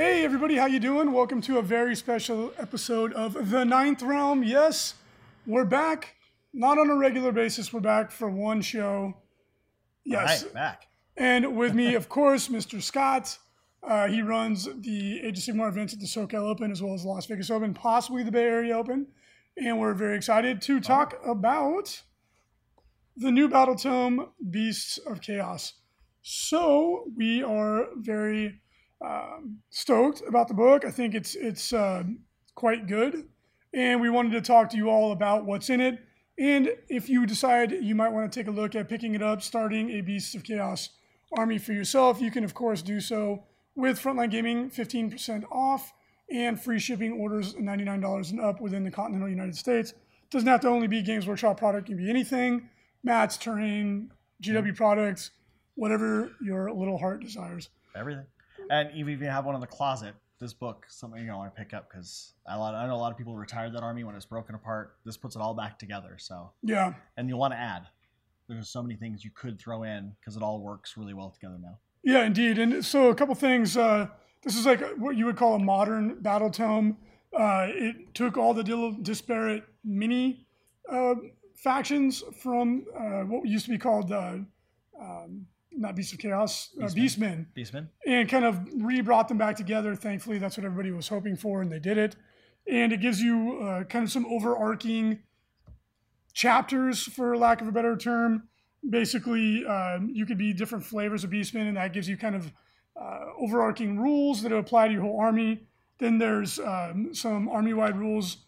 Hey everybody, how you doing? Welcome to a very special episode of The Ninth Realm. Yes, we're back. Not on a regular basis, we're back for one show. Yes. Right, back. And with me, of course, Mr. Scott. Uh, he runs the Age of Sigmar events at the SoCal Open as well as the Las Vegas Open, possibly the Bay Area Open. And we're very excited to talk about the new Battle Tome, Beasts of Chaos. So we are very um, stoked about the book. I think it's it's uh, quite good, and we wanted to talk to you all about what's in it. And if you decide you might want to take a look at picking it up, starting a Beasts of Chaos army for yourself, you can of course do so with Frontline Gaming, 15% off, and free shipping orders $99 and up within the continental United States. Doesn't have to only be Games Workshop product; it can be anything, mats, terrain, GW products, whatever your little heart desires. Everything. And even if you have one in the closet, this book something you're gonna want to pick up because I, know a lot of people retired that army when it's broken apart. This puts it all back together. So Yeah. and you'll want to add. There's so many things you could throw in because it all works really well together now. Yeah, indeed. And so a couple things. Uh, this is like what you would call a modern battle tome. Uh, it took all the disparate mini uh, factions from uh, what used to be called uh, um, not Beasts of Chaos, uh, Beastmen. Beastmen, and kind of re-brought them back together. Thankfully, that's what everybody was hoping for, and they did it. And it gives you uh, kind of some overarching chapters, for lack of a better term. Basically, um, you could be different flavors of Beastmen, and that gives you kind of uh, overarching rules that apply to your whole army. Then there's um, some army-wide rules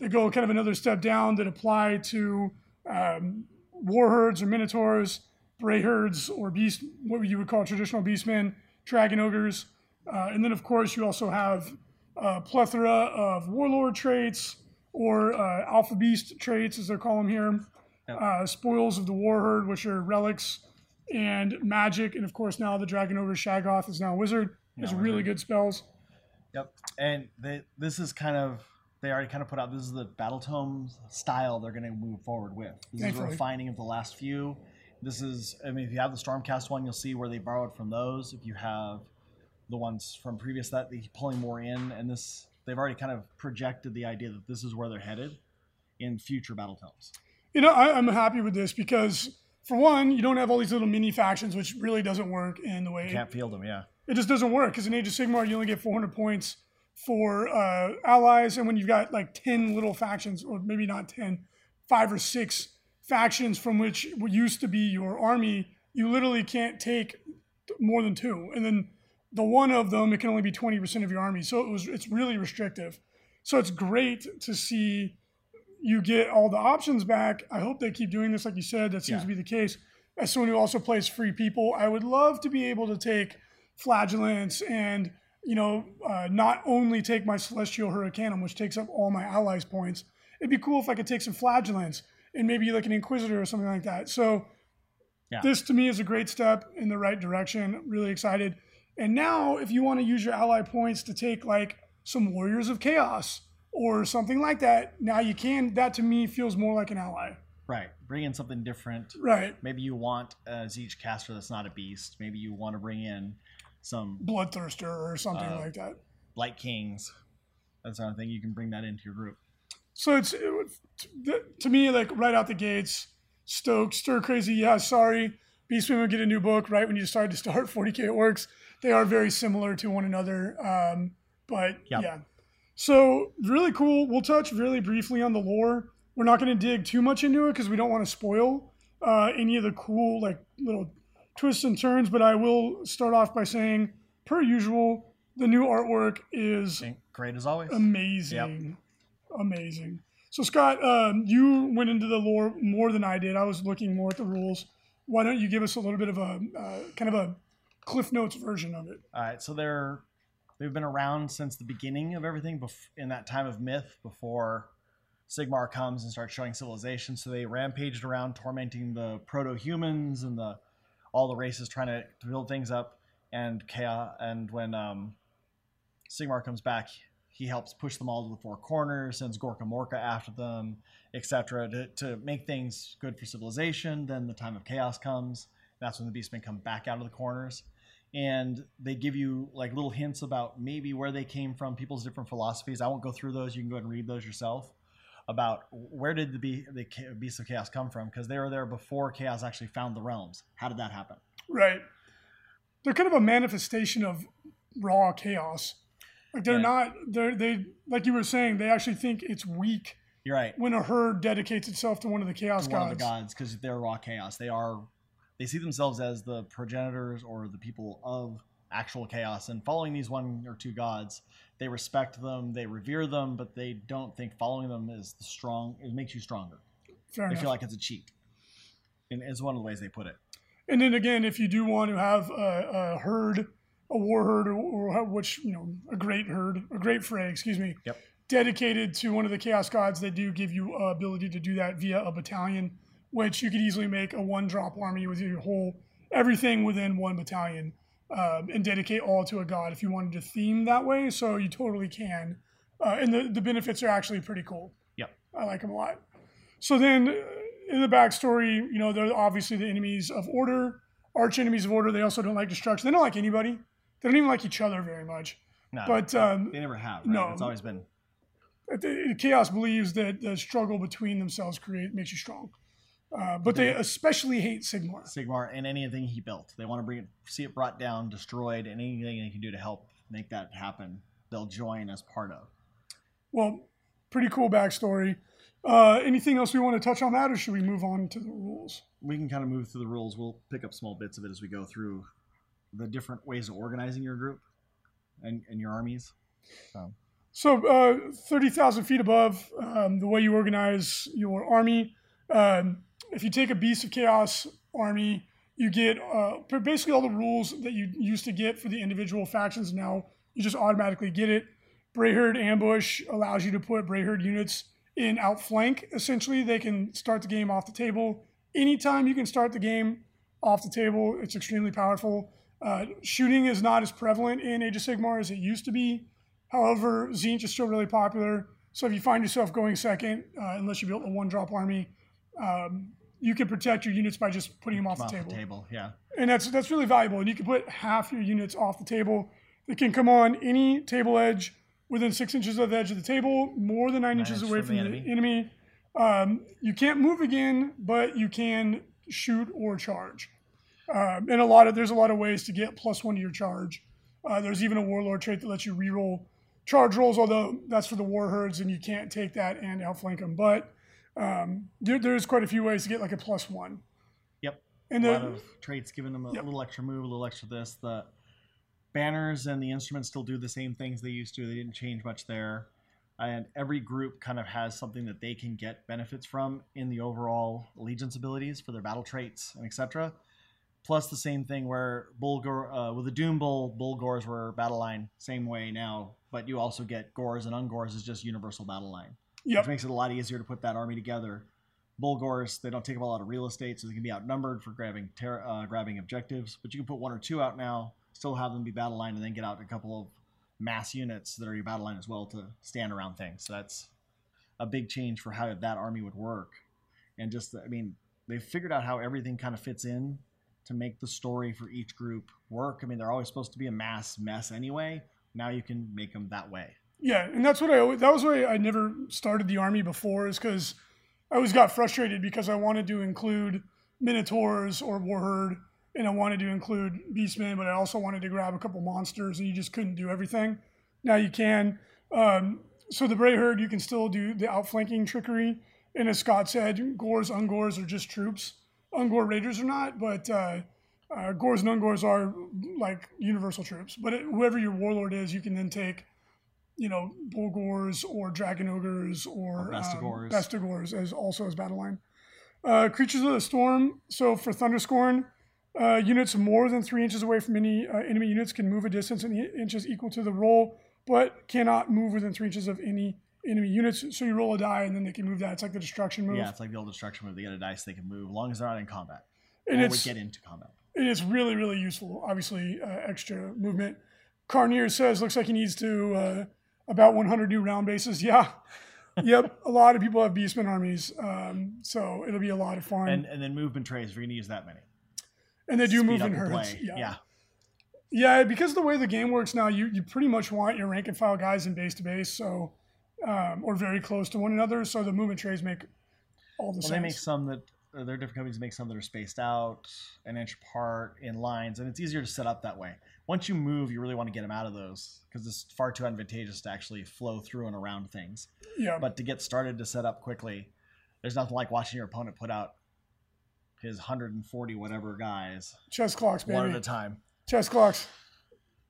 that go kind of another step down that apply to um, war herds or minotaurs, bray herds, or beast, what you would call traditional beastmen, dragon ogres. Uh, and then, of course, you also have a plethora of warlord traits or uh, alpha beast traits, as they call them here. Yep. Uh, spoils of the war herd, which are relics and magic. And of course, now the dragon ogre Shaggoth is now a wizard. Has Now really good spells. Yep. And they, this is kind of they already kind of put out this is the battle tome style they're going to move forward with. This Thankfully. is refining of the last few. This is I mean if you have the Stormcast one, you'll see where they borrowed from those. If you have the ones from previous that they pulling more in and this they've already kind of projected the idea that this is where they're headed in future battle tomes. You know, I, I'm happy with this because, for one, you don't have all these little mini factions, which really doesn't work in the way You Can't field them, yeah. it just doesn't work. Because in Age of Sigmar, you only get 400 points for uh, allies, and when you've got like 10 little factions, or maybe not 10, five or six factions from which used to be your army, you literally can't take more than two, and then the one of them it can only be 20% of your army. So it was it's really restrictive. So it's great to see you get all the options back. I hope they keep doing this, like you said. That seems Yeah. to be the case. As someone who also plays free people, I would love to be able to take flagellants and you know uh, not only take my celestial hurricanum, which takes up all my allies' points. It'd be cool if I could take some flagellants and maybe like an inquisitor or something like that. So Yeah. this to me is a great step in the right direction. Really excited. And now, if you want to use your ally points to take like some warriors of chaos or something like that, now you can. That to me feels more like an ally. Right. Bring in something different. Right. Maybe you want a Tzeentch caster that's not a beast. Maybe you want to bring in some Bloodthirster or something Uh, like that. Light Kings. That sort of thing. You can bring that into your group. So it's it, to, me like right out the gates, stoked, stir crazy. Yeah, sorry, Beastmen would get a new book right when you decide to start 40k It works. They are very similar to one another, um, but Yep. yeah. So really cool. We'll touch really briefly on the lore. We're not going to dig too much into it because we don't want to spoil uh, any of the cool like little twists and turns. But I will start off by saying, per usual, the new artwork is Great as always. amazing, amazing. So Scott, um, you went into the lore more than I did. I was looking more at the rules. Why don't you give us a little bit of a uh, kind of a Cliff Notes version of it? All right, so they're they've been around since the beginning of everything. Bef- in that time of myth, before Sigmar comes and starts showing civilization. So they rampaged around, tormenting the proto humans and the all the races, trying to, to build things up. And chaos. And when um, Sigmar comes back, he helps push them all to the four corners, sends Gorkamorka after them, etc., to, to make things good for civilization. Then the time of chaos comes. That's when the beastmen come back out of the corners. And they give you like little hints about maybe where they came from, people's different philosophies. I won't go through those. You can go ahead and read those yourself about where did the, Be- the Beasts of Chaos come from because they were there before Chaos actually found the realms. How did that happen? Right. They're kind of a manifestation of raw chaos. Like they're Yeah. not they're they like you were saying, they actually think it's weak You're right. when a herd dedicates itself to one of the chaos one gods. of the gods because they're raw chaos. They are they see themselves as the progenitors or the people of actual chaos. And following these one or two gods, they respect them, they revere them, but they don't think following them is the strong. It makes you stronger. Fair They enough. feel like it's a cheat. And it's one of the ways they put it. And then again, if you do want to have a, a herd, a war herd, or, or which you know, a great herd, a great fray, excuse me, Yep. dedicated to one of the chaos gods, they do give you uh, ability to do that via a battalion, which you could easily make a one-drop army with your whole everything within one battalion, um, and dedicate all to a god if you wanted to theme that way. So you totally can, uh, and the the benefits are actually pretty cool. Yep. I like them a lot. So then, uh, in the backstory, you know, they're obviously the enemies of order, arch enemies of order. They also don't like destruction. They don't like anybody. They don't even like each other very much. No, But, um, they never have. Right? no. It's always been Chaos believes that the struggle between themselves create makes you strong. Uh, but they especially hate Sigmar. Sigmar and anything he built. They want to bring it, see it brought down, destroyed, and anything they can do to help make that happen, they'll join as part of. Well, pretty cool backstory. Uh, anything else we want to touch on that, or should we move on to the rules? we can kind of move through the rules. We'll pick up small bits of it as we go through the different ways of organizing your group and, and your armies. So, uh, 30,000 feet above, um, the way you organize your army, um, if you take a Beast of Chaos army, you get uh, basically all the rules that you used to get for the individual factions. Now you just automatically get it. Brayherd Ambush allows you to put Brayherd units in outflank. Essentially, they can start the game off the table. Anytime you can start the game off the table, it's extremely powerful. Uh, shooting is not as prevalent in Age of Sigmar as it used to be. However, Tzeentch is still really popular. So if you find yourself going second, uh, unless you built a one-drop army, um, you can protect your units by just putting them off, Off the, table. the table, yeah. and that's that's really valuable. And you can put half your units off the table. They can come on any table edge within six inches of the edge of the table, more than nine, inches inches away from from the the enemy. enemy. Um, you can't move again, but you can shoot or charge. Um, and a lot of there's a lot of ways to get plus one to your charge. Uh, there's even a warlord trait that lets you reroll charge rolls, although that's for the war herds, and you can't take that and outflank them. But um, there, there's quite a few ways to get like a plus one. Yep. And a the, lot of traits giving them a Yep. little extra move, a little extra this. The banners and the instruments still do the same things they used to. They didn't change much there. And every group kind of has something that they can get benefits from in the overall allegiance abilities for their battle traits and etc. Plus the same thing where Bulgor uh, with the Doom Bull, Bulgors were battle line same way now, but you also get Gors and Ungors is just universal battle line yep. which makes it a lot easier to put that army together. Bulgors, they don't take up a lot of real estate, so they can be outnumbered for grabbing ter- uh, grabbing objectives. But you can put one or two out now, still have them be battle line, and then get out a couple of mass units that are your battle line as well to stand around things. So that's a big change for how that army would work. And just, I mean, they've figured out how everything kind of fits in to make the story for each group work. I mean, they're always supposed to be a mass mess anyway. Now you can make them that way. Yeah, and that's what I always, that was why I never started the army before is because I always got frustrated because I wanted to include minotaurs or warherd, and I wanted to include beastmen, but I also wanted to grab a couple monsters, and you just couldn't do everything. Now you can. Um, so the Bray Herd, you can still do the outflanking trickery, and as Scott said, Gors, Ungors are just troops. Ungor Raiders or not, but uh, uh, Gors and Ungors are like universal troops. But it, whoever your warlord is, you can then take you know, Bulgors or Dragon Ogres or, Or Bestigors. Um, Bestigors as also as battle line. Uh, creatures of the Storm. So for Thunderscorn, uh, units more than three inches away from any uh, enemy units can move a distance in inches equal to the roll, but cannot move within three inches of any enemy units. So you roll a die and then they can move that. It's like the destruction move. Yeah, it's like the old destruction move. They get a dice, they can move, as long as they're not in combat. and or would get into combat. it's really really useful. Obviously, uh, extra movement. Carnier says looks like he needs to uh, about 100 new round bases. Yeah. yep, a lot of people have Beastman armies, um, so it'll be a lot of fun. And and then movement trays if you're gonna use that many. And they do Speed move in herds. Yeah. yeah. Yeah, because the way the game works now, you, you pretty much want your rank and file guys in base to base, so um, or very close to one another. So the movement trays make all the Well, sense. they make some that uh, there are different companies make some that are spaced out an inch apart in lines, and it's easier to set up that way. Once you move, you really want to get them out of those because it's far too advantageous to actually flow through and around things. yeah, But to get started to set up quickly, there's nothing like watching your opponent put out his 140 whatever guys chess clocks, one baby. at a time. Chess clocks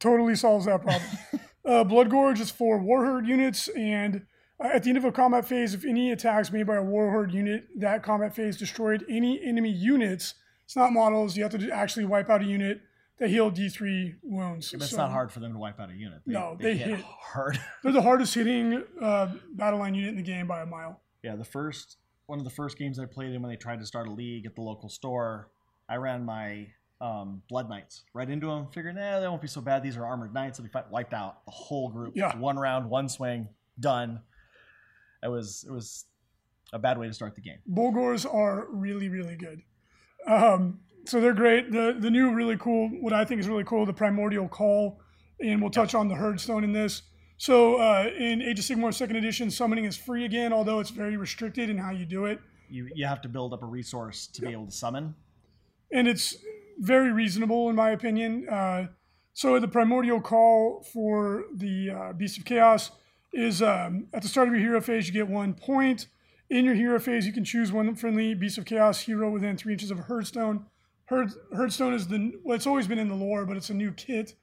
totally solves that problem. uh, Blood Gorge is for Warherd units, and uh, at the end of a combat phase, if any attacks made by a Warherd unit, that combat phase destroyed any enemy units. It's not models. You have to actually wipe out a unit that heal D3 wounds. But it's So not hard for them to wipe out a unit. No, they hit. hard. They're the hardest hitting uh, battle line unit in the game by a mile. Yeah, the first one of the first games I played in when they tried to start a league at the local store, I ran my um, Blood Knights right into them, figuring, nah, they won't be so bad. These are armored knights. They'll be fine. Wiped out the whole group. Yeah. One round, one swing, done. It was it was a bad way to start the game. Bulgors are really, really good. Um, so they're great. The the new really cool, what I think is really cool, the Primordial Call, and we'll touch on the Herdstone in this. So uh, in Age of Sigmar Second Edition, summoning is free again, although it's very restricted in how you do it, You you have to build up a resource to be able to summon. and it's very reasonable in my opinion. Uh, so the Primordial Call for the uh, Beast of Chaos is um, at the start of your hero phase, you get one point. In your hero phase, you can choose one friendly Beast of Chaos hero within three inches of a Herdstone. Herd, Herdstone is the well, it's always been in the lore, but it's a new kit.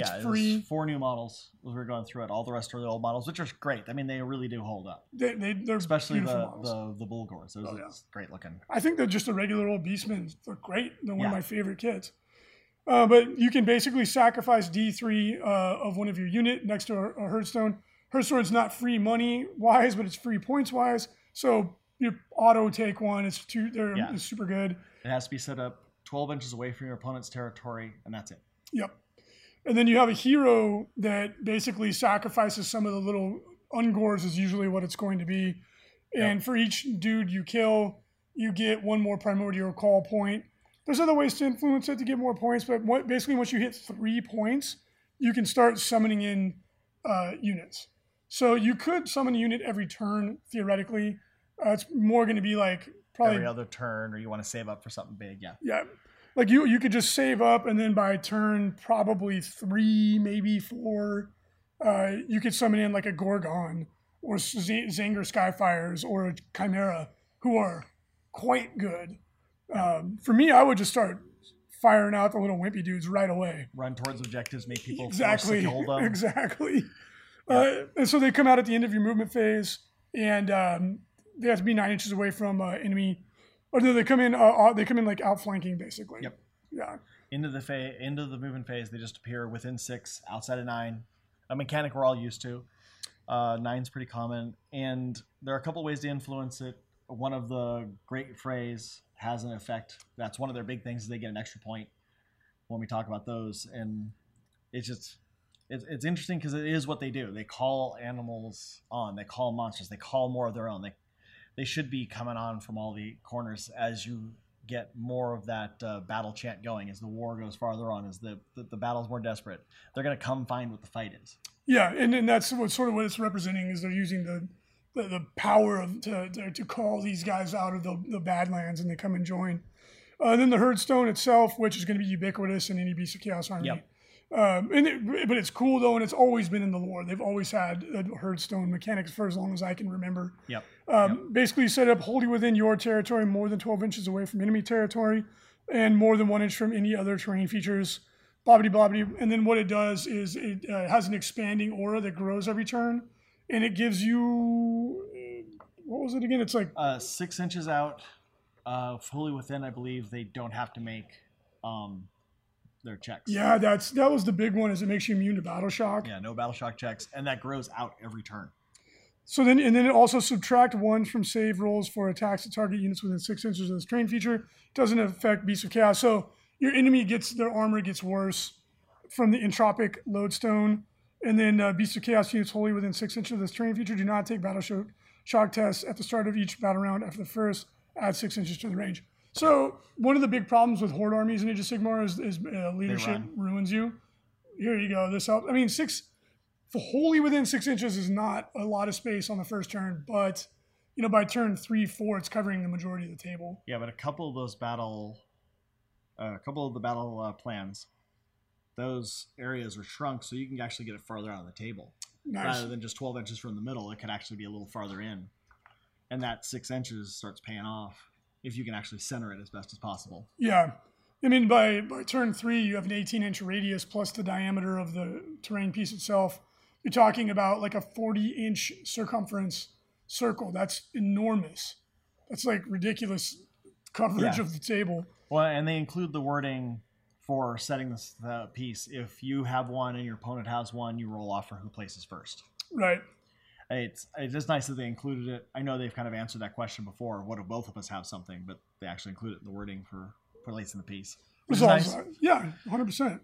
It's yeah, it was free. Four new models as we were going through it. All the rest are the old models, which are great. I mean, they really do hold up, They, they, they're especially beautiful the models. the the Bulgors. Those Oh, are yeah. great looking. I think they're just a regular old Beastmen. They're great. They're one of my favorite kits. Uh, but you can basically sacrifice D3 uh, of one of your unit next to a, a Herdstone. Herdstone's not free money wise, but it's free points wise. So you auto take one. It's two. They're Yeah. it's super good. It has to be set up 12 inches away from your opponent's territory, and that's it. Yep. And then you have a hero that basically sacrifices some of the little ungors is usually what it's going to be. And for each dude you kill, you get one more primordial call point. There's other ways to influence it to get more points, but what, basically once you hit three points, you can start summoning in uh, units. So you could summon a unit every turn theoretically. Uh, it's more going to be like probably Every other turn, or you want to save up for something big. Yeah. yeah. Like you, you could just save up, and then by turn probably three, maybe four, uh, you could summon in like a Ghorgon or Z- Tzaangor Skyfires or a Chimera, who are quite good. Um, for me, I would just start firing out the little wimpy dudes right away. Run towards objectives, make people Exactly, force the hold them. exactly. Uh, and so they come out at the end of your movement phase, and um, they have to be nine inches away from uh, enemy. Or do they come in. Uh, uh, they come in like outflanking, basically. Yep. Yeah. Into the phase, into the movement phase, they just appear within six, outside of nine. A mechanic we're all used to. Uh, nine's pretty common, and there are a couple ways to influence it. One of the great frays has an effect. That's one of their big things. Is they get an extra point when we talk about those, and it's just it's, it's interesting because it is what they do. They call animals on. They call monsters. They call more of their own. They they should be coming on from all the corners as you get more of that uh, battle chant going as the war goes farther on as the, the, the battle's more desperate they're going to come find what the fight is Yeah, and, and that's what sort of what it's representing is they're using the the, the power of to, to, to call these guys out of the, the Badlands and they come and join. Uh, then the Herdstone itself, which is going to be ubiquitous in any Beast of Chaos army. Yep. Um, and it, but it's cool though, and it's always been in the lore. They've always had a Herdstone mechanics for as long as I can remember. yep Um, Basically, you set up wholly within your territory, more than 12 inches away from enemy territory, and more than one inch from any other terrain features. Blobbity blobbity. And then what it does is it uh, has an expanding aura that grows every turn, and it gives you uh, what was it again? It's like uh, six inches out uh, fully within i believe they don't have to make um, their checks yeah, that's that was the big one. Is it makes you immune to battle shock. yeah no battle shock checks and that grows out every turn So then, and then it also subtract one from save rolls for attacks that target units within six inches of this train feature. Doesn't affect Beast of Chaos. So your enemy gets their armor gets worse from the entropic lodestone, and then uh, Beast of Chaos units wholly within six inches of this train feature do not take battle shock, shock tests at the start of each battle round after the first. Add six inches to the range. So one of the big problems with horde armies in Age of Sigmar is, is uh, leadership ruins you. Here you go. This helps. I mean, six wholly within six inches is not a lot of space on the first turn, but you know by turn three, four, it's covering the majority of the table. Yeah, but a couple of those battle, uh, a couple of the battle uh, plans, those areas are shrunk, so you can actually get it farther out of the table Nice. rather than just 12 inches from the middle. It could actually be a little farther in, and that six inches starts paying off if you can actually center it as best as possible. Yeah. I mean, by, by turn three, you have an 18 inch radius plus the diameter of the terrain piece itself. You're talking about like a 40 inch circumference circle. That's enormous. That's like ridiculous coverage Yeah. of the table. Well, and they include the wording for setting this uh, piece. If you have one and your opponent has one, you roll off for who places first. Right. It's it's just nice that they included it. I know they've kind of answered that question before. What if both of us have something? But they actually include it in the wording for for in the piece. Which nice. Yeah, 100%.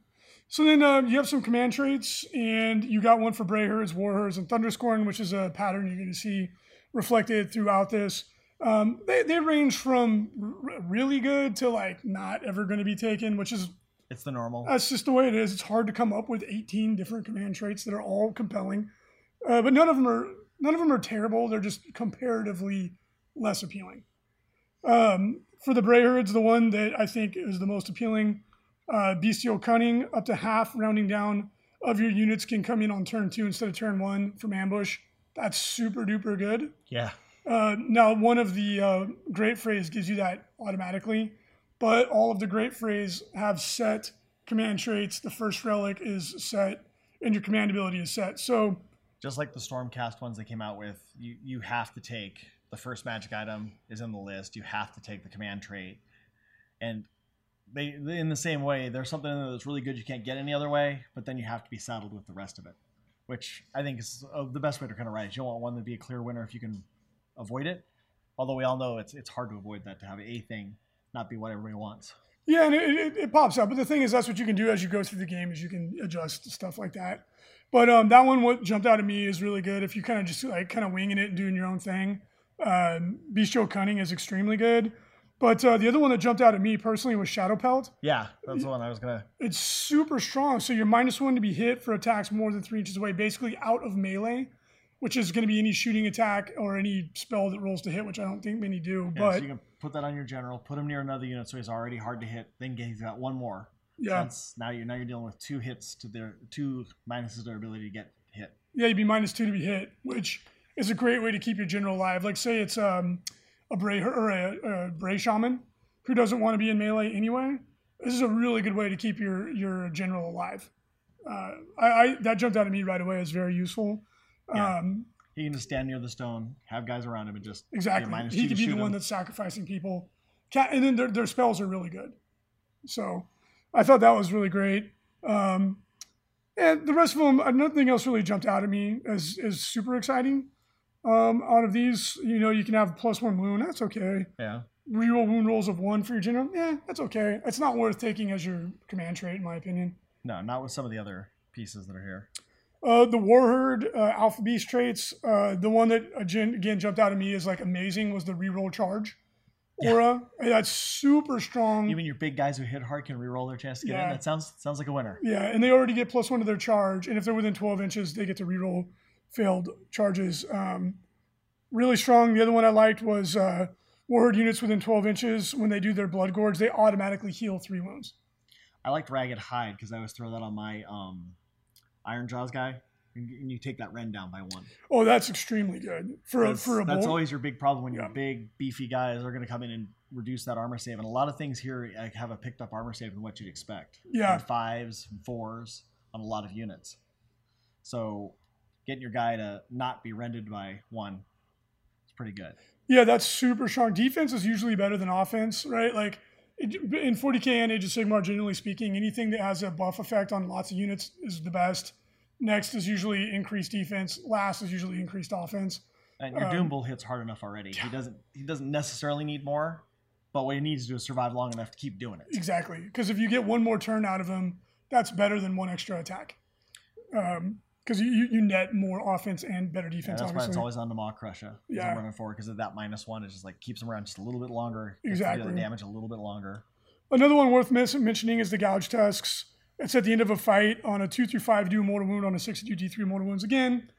So then uh, you have some command traits, and you got one for Bray Herds, War Herds, and Thunderscorn, which is a pattern you're going to see reflected throughout this. Um, they, they range from r- really good to like not ever going to be taken, which is It's the normal. that's just the way it is. It's hard to come up with 18 different command traits that are all compelling, uh, but none of them are none of them are terrible. They're just comparatively less appealing. Um, for the Bray Herds, the one that I think is the most appealing, uh, Bestial Cunning, up to half rounding down of your units can come in on turn two instead of turn one from ambush. That's super duper good. yeah. Uh, now, one of the uh, great frays gives you that automatically, but all of the great frays have set command traits. The first relic is set, and your command ability is set. So, Just like the Stormcast ones they came out with, you you have to take the first magic item is in the list. You have to take the command trait, and they in the same way. There's something in there that's really good you can't get any other way, but then you have to be saddled with the rest of it, which I think is uh, the best way to kind of write it. You don't want one to be a clear winner if you can avoid it. Although we all know it's it's hard to avoid that to have a thing not be what everybody wants. yeah, and it, it, it pops up. But the thing is, that's what you can do as you go through the game is you can adjust stuff like that. But um, that one, what jumped out at me is really good. If you kind of just like kind of winging it and doing your own thing, um, Bestial Cunning is extremely good. But uh, the other one that jumped out at me personally was Shadow Pelt. Yeah, that's the one I was gonna. It's super strong. So you're minus one to be hit for attacks more than three inches away, basically out of melee, which is going to be any shooting attack or any spell that rolls to hit, which I don't think many do. Yeah, but so you can put that on your general, put him near another unit, so he's already hard to hit. Then he's got one more. Yeah, that's- now you're now you're dealing with two hits to their two minuses to their ability to get hit. yeah, you'd be minus two to be hit, which is a great way to keep your general alive. Like say it's um, a Bray or a, a Bray shaman who doesn't want to be in melee anyway. This is a really good way to keep your your general alive. Uh, I, I that jumped out at me right away as very useful. Yeah. Um, He can just stand near the stone, have guys around him, and just Exactly. He could be the shoot one that's sacrificing people. And then their, their spells are really good. So I thought that was really great. Um, and the rest of them, nothing else really jumped out at me as, as super exciting. Um, out of these, you know, you can have plus one wound. That's okay. yeah. Reroll wound rolls of one for your general. Yeah, that's okay. It's not worth taking as your command trait, in my opinion. No, not with some of the other pieces that are here. Uh, the Warherd uh, Alpha Beast traits, uh, the one that again, again jumped out at me is like amazing was the reroll charge aura. That's super strong. Even your big guys who hit hard can reroll their chance to get Yeah. in. That sounds sounds like a winner. yeah, and they already get plus one to their charge, and if they're within 12 inches, they get to reroll failed charges. Um, really strong. The other one I liked was uh, Warherd units within 12 inches. When they do their blood gorge, they automatically heal three wounds. I liked Ragged Hide because I always throw that on my um, Iron Jaws guy, and and you take that Rend down by one. Oh, that's extremely good for a, for a that's always your big problem when Yeah. your big beefy guys are going to come in and reduce that armor save. And a lot of things here have a picked up armor save than what you'd expect. Yeah. And fives and fours on a lot of units. So getting your guy to not be rendered by one is pretty good. Yeah, that's super strong. Defense is usually better than offense, right? Like in 40k and Age of Sigmar, generally speaking, anything that has a buff effect on lots of units is the best. Next is usually increased defense. Last is usually increased offense. And your Um, Doom Bull hits hard enough already. He doesn't. He doesn't necessarily need more, but what he needs to do is survive long enough to keep doing it. Exactly, because if you get one more turn out of him, that's better than one extra attack. Because you, you you net more offense and better Yeah, defense. that's why it's always on the Maw-krusha. Yeah. I'm running forward because of that minus one. It just like keeps him around just a little bit longer. Exactly. The damage a little bit longer. Another one worth mentioning is the gouge tusks. It's at the end of a fight on a two through five do mortal wound on a 6 2 D3 mortal wounds. Again,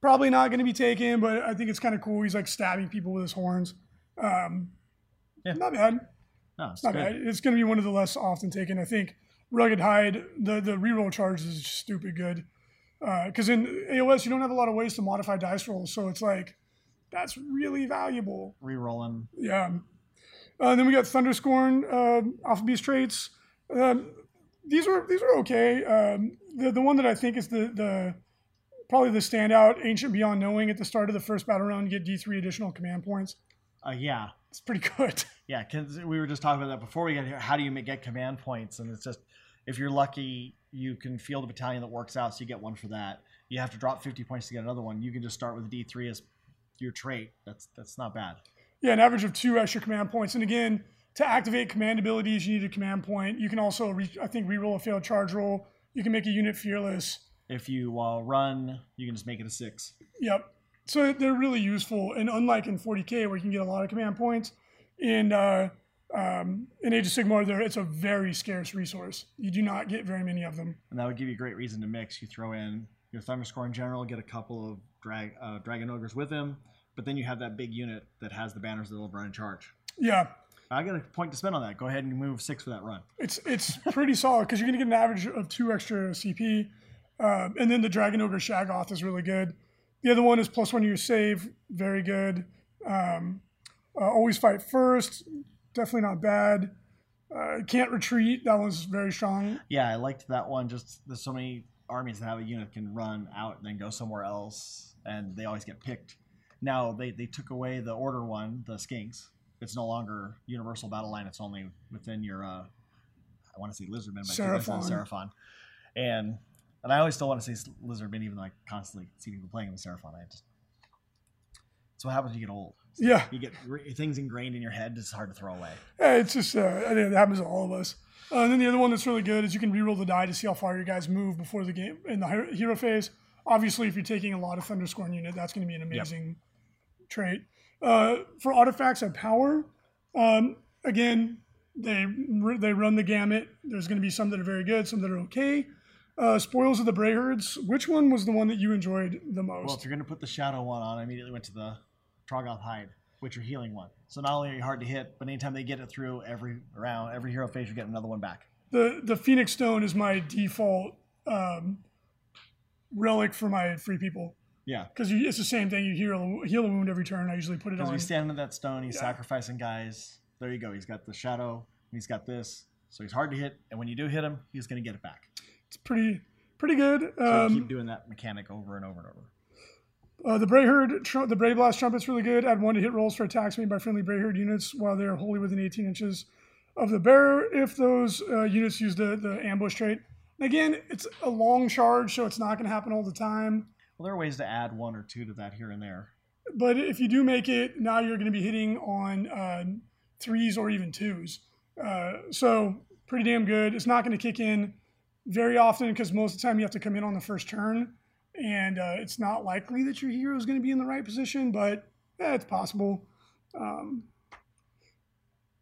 probably not going to be taken, but I think it's kind of cool. He's like stabbing people with his horns. Um, Yeah. Not bad. No, it's Not good. bad. It's going to be one of the less often taken. I think rugged hide the the reroll charge is stupid good. Because in AOS you don't have a lot of ways to modify dice rolls, so it's like that's really valuable. Rerolling. Yeah. Uh, and then we got Thunderscorn, um Alpha Beast traits. Um, these were these are okay. Um, the the one that I think is the the probably the standout, Ancient Beyond Knowing at the start of the first battle round, you get D three additional command points. Uh, yeah, It's pretty good. yeah. Because we were just talking about that before we got here. How do you make, get command points? And it's just if you're lucky, you can field a battalion that works out, so you get one for that. You have to drop 50 points to get another one. You can just start with a D3 as your trait. That's that's not bad. Yeah, an average of two extra command points. And again, to activate command abilities, you need a command point. You can also, re- I think, reroll a failed charge roll. You can make a unit fearless. If you uh, run, you can just make it a six. Yep. So they're really useful. And unlike in 40k, where you can get a lot of command points, in uh, um, in Age of Sigmar, there it's a very scarce resource. You do not get very many of them. and that would give you a great reason to mix. You throw in your Thunderscorn in general, get a couple of drag, uh, Dragon Ogres with him, but then you have that big unit that has the banners that'll run in charge. Yeah, I got a point to spend on that. Go ahead and move six for that run. it's it's pretty solid because you're going to get an average of two extra CP, uh, and then the Dragon Ogre Shaggoth is really good. The other one is plus one to your save, very good. Um, uh, always fight first, definitely not bad. Uh, can't retreat, that one's very strong. Yeah, I liked that one. Just there's so many armies that have a unit can run out and then go somewhere else, and they always get picked. Now they, they took away the order one, the skinks. It's no longer universal battle line. It's only within your uh, I want to say lizardmen, but Seraphon. Seraphon. And and I always still want to say lizardmen, even though I constantly see people playing with Seraphon. I just it's what happens when you get old. Yeah, You get re- things ingrained in your head. It's hard to throw away. Yeah, it's just, uh, I think it happens to all of us. Uh, and then the other one that's really good is you can reroll the die to see how far your guys move before the game in the hero- phase. Obviously, if you're taking a lot of Thunderscorn unit, that's going to be an amazing trait. Uh, for artifacts of power, um, again, they they run the gamut. There's going to be some that are very good, some that are okay. Uh, Spoils of the Brayherds. Which one was the one that you enjoyed the most? Well, if you're going to put the shadow one on, I immediately went to the Troggoth Hide, which are healing one. So not only are you hard to hit, but anytime they get it through every round, every hero phase, you get another one back. the the Phoenix Stone is my default um, relic for my free people Yeah. because it's the same thing. You heal heal a wound every turn. I usually put it Because on. we stand in that stone, he's Yeah. sacrificing guys. There you go. He's got the shadow, and he's got this. So he's hard to hit, and when you do hit him, he's going to get it back. It's pretty pretty good. So Um, keep doing that mechanic over and over and over. uh, the Brayherd, tr- the Brayblast trumpet's really good. Add one to hit rolls for attacks made by friendly Brayherd units while they are wholly within 18 inches of the bearer. If those uh, units use the the ambush trait. Again, it's a long charge, so it's not going to happen all the time. Well, there are ways to add one or two to that here and there. But if you do make it, now you're going to be hitting on uh, threes or even twos. Uh, so pretty damn good. It's not going to kick in very often because most of the time you have to come in on the first turn, and uh, it's not likely that your hero is going to be in the right position, but eh, it's possible. Um,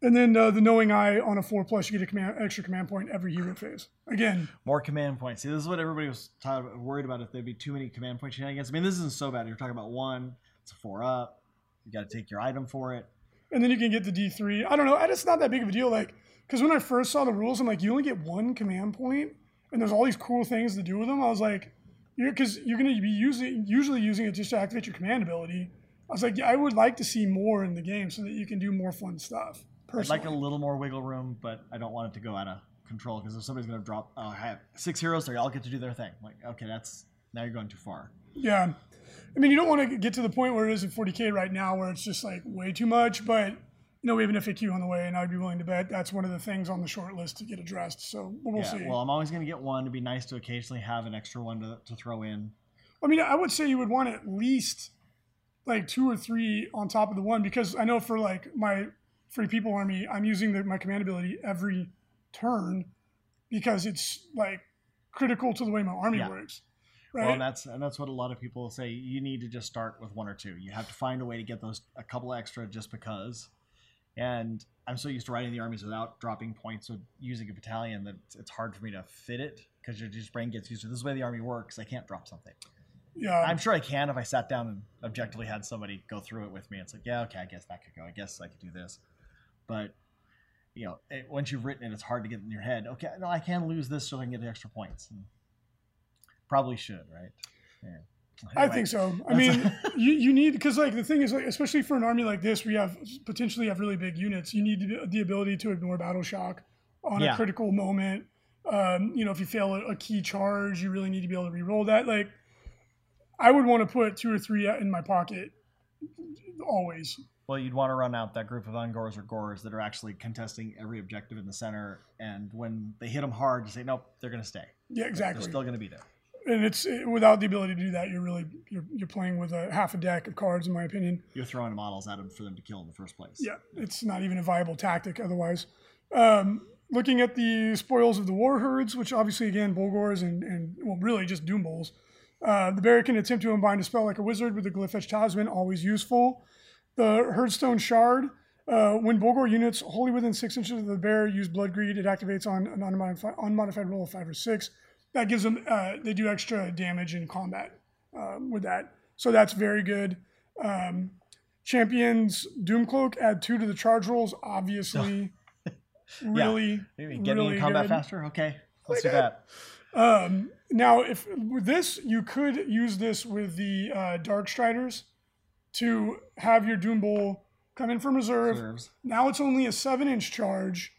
and then uh, the knowing eye on a four plus, you get a command, extra command point every hero phase. Again, More command points. See, this is what everybody was worried about if there'd be too many command point shenanigans. I mean, this isn't so bad. You're talking about one, it's a four up. You got to take your item for it. and then you can get the D3. I don't know. It's not that big of a deal. Like, because when I first saw the rules, I'm like, you only get one command point, and there's all these cool things to do with them. I was like, because you're, going to be using usually using it just to activate your command ability. I was like, yeah, I would like to see more in the game so that you can do more fun stuff. I'd like a little more wiggle room, but I don't want it to go out of control because if somebody's going to drop, oh, I have six heroes, they all get to do their thing. Like, okay, that's now you're going too far. yeah. I mean, you don't want to get to the point where it is in 40k right now, where it's just like way too much. But you know, we have an FAQ on the way, and I'd be willing to bet that's one of the things on the short list to get addressed. So we'll yeah, see. well, I'm always going to get one. It'd be nice to occasionally have an extra one to, to throw in. I mean, I would say you would want at least like two or three on top of the one because I know for like my free people army, I'm using the, my command ability every turn because it's like critical to the way my army Yeah. works. Right? Well, and that's and that's what a lot of people say. You need to just start with one or two. You have to find a way to get those a couple extra just because. And I'm so used to riding the armies without dropping points with using a battalion that it's hard for me to fit it because your just brain gets used to this is the way the army works. I can't drop something. yeah. I'm sure I can if I sat down and objectively had somebody go through it with me. It's like, yeah, okay, I guess that could go. I guess I could do this. But you know, it, once you've written it, it's hard to get in your head. Okay, no, I can lose this so I can get the extra points. And probably should, right? Yeah. I think so. I mean, you, you need because like the thing is like especially for an army like this, we have potentially have really big units. You need the, the ability to ignore battle shock on Yeah. a critical moment. Um, you know, if you fail a, a key charge, you really need to be able to re-roll that. Like, I would want to put two or three in my pocket always. Well, you'd want to run out that group of Ungors or Gors that are actually contesting every objective in the center, and when they hit them hard, you say, nope, they're going to stay. Yeah, exactly. They're still going to be there. and it's it, without the ability to do that, you're really you're, you're playing with a half a deck of cards, in my opinion. You're throwing models at them for them to kill in the first place. Yeah, it's not even a viable tactic otherwise. Um, looking at the spoils of the war herds, which obviously again Bulgors and, and well really just Doom Bulls. Uh, the bear can attempt to unbind a spell like a wizard with the Glyph Edge Talisman, always useful. The Herdstone Shard, uh, when Bulgor units wholly within six inches of the bear use Blood Greed, it activates on an unmodified, unmodified roll of five or six. That gives them, uh, they do extra damage in combat um, with that. So that's very good. Um, Champions Doomcloak add two to the charge rolls. Obviously, really, Maybe get me really in combat good. faster? Okay, let's do Like that. Um, now, if with this, you could use this with the uh, Dark Striders to have your Doom Bull come in from reserve. Reserves. Now it's only a seven-inch charge.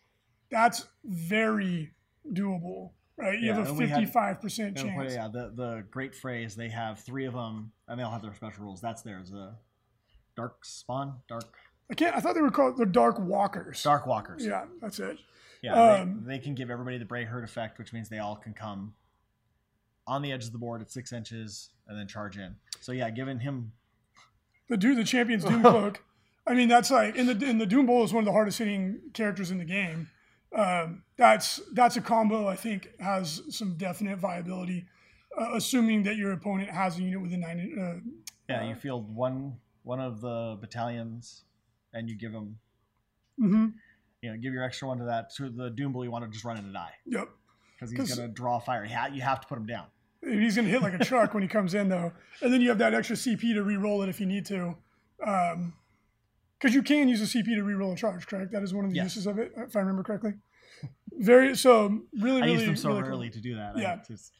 That's very doable, right? You Yeah, have a and we had- fifty-five percent Yeah, chance. yeah, the the great frays. They have three of them, and they all have their special rules. That's theirs. The dark spawn, dark I can't. I thought they were called the Dark Walkers. dark walkers. Yeah, that's it. Yeah, Um, they, they can give everybody the Bray Herd effect, which means they all can come on the edge of the board at six inches and then charge in. So yeah, giving him the dude, the champion's Doom Cloak. I mean, that's like in the in the Doom Bull is one of the hardest hitting characters in the game. Um, that's that's a combo I think has some definite viability, uh, assuming that your opponent has a unit within nine. Uh, yeah, you field one one of the battalions, and you give them hmm you know give your extra one to that to the Doom Bull. You want to just run in and die Yep, because he's 'Cause- going to draw fire. You ha- you have to put him down. He's gonna hit like a truck when he comes in though, and then you have that extra CP to re-roll it if you need to. Um, because you can use a CP to re-roll a charge, correct? That is one of the Yes. uses of it, if I remember correctly. Very so, really, I really, used them so really cool. early to do that. I Yeah. just-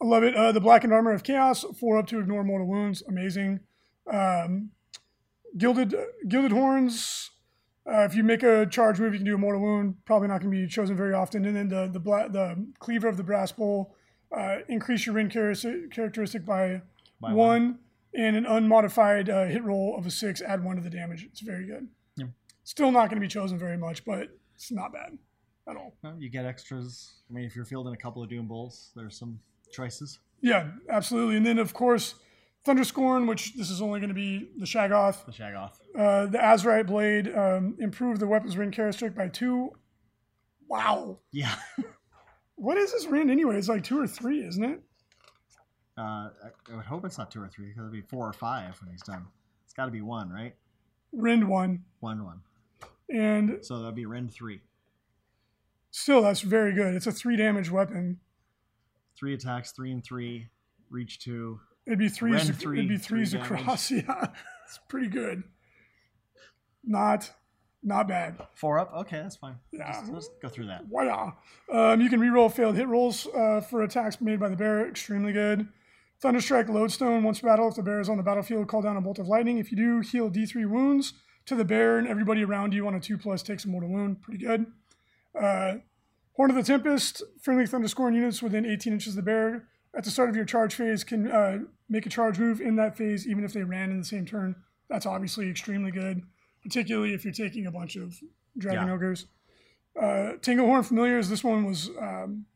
I love it. Uh, the Blackened Armor of Chaos, four up to ignore mortal wounds, amazing. Um, gilded Gilded Horns. Uh, if you make a charge move, you can do a mortal wound. Probably not going to be chosen very often. And then the the bla- the Cleaver of the Brass Bull, uh, increase your Rend characteristic characteristic by, by one, and an unmodified uh, hit roll of a six. Add one to the damage. It's very good. Yeah. Still not going to be chosen very much, but it's not bad at all. Well, you get extras. I mean, if you're fielding a couple of Doom Bulls, there's some choices. Yeah, absolutely. And then of course, Thunderscorn, which this is only going to be the Shaggoth. The Shaggoth. Uh, the Azurite Blade um, improved the weapon's ring characteristic by two. Wow. Yeah. What is this ring anyway? It's like two or three, isn't it? Uh, I, I would hope it's not two or three because it'll be four or five when he's done. It's got to be one, right? Rend one. One, one. And So that'd be Rend three. still, that's very good. It's a three damage weapon. Three attacks, three and three, reach two. It'd be threes. Rend three, it'd be three threes across. Yeah, it's pretty good. Not, not bad. Four up? Okay, that's fine. Yeah. Just, let's go through that. Wow. Um, you can reroll failed hit rolls uh, for attacks made by the bear. Extremely good. Thunderstrike Lodestone. Once battle, if the bear is on the battlefield, call down a bolt of lightning. If you do, heal D3 wounds to the bear, and everybody around you on a 2 plus takes a mortal wound. Pretty good. Uh, Horn of the Tempest. Friendly Thunderscorn units within 18 inches of the bear at the start of your charge phase can uh, make a charge move in that phase, even if they ran in the same turn. That's obviously extremely good, particularly if you're taking a bunch of dragon Yeah. ogres. Uh, Tinglehorn Familiars. This one was, um,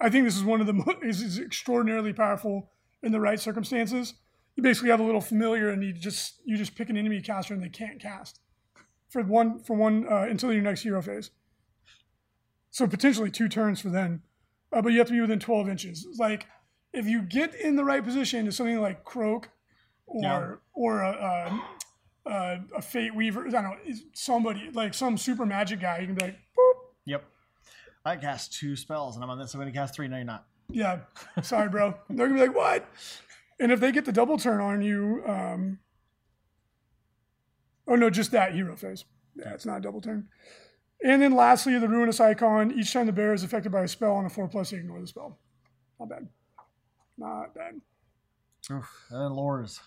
I think this is one of the mo- is, is extraordinarily powerful in the right circumstances. you basically have a little familiar, and you just you just pick an enemy caster, and they can't cast for one for one uh, until your next hero phase. So potentially two turns for them, uh, but you have to be within 12 inches. Like if you get in the right position to something like Croak or Yeah. or a, a, a, Fate Weaver, I don't know, somebody like some super magic guy, you can be like, boop. Yep. I cast two spells, and I'm on this. I'm going to cast three. No, you're not. Yeah, sorry, bro. They're gonna be like, what? And if they get the double turn on you, um, oh no, just that hero phase. Yeah, it's not a double turn. And then lastly, the ruinous icon. Each time the bear is affected by a spell on a four plus, you ignore the spell. Not bad. Not bad. Oof. And lures.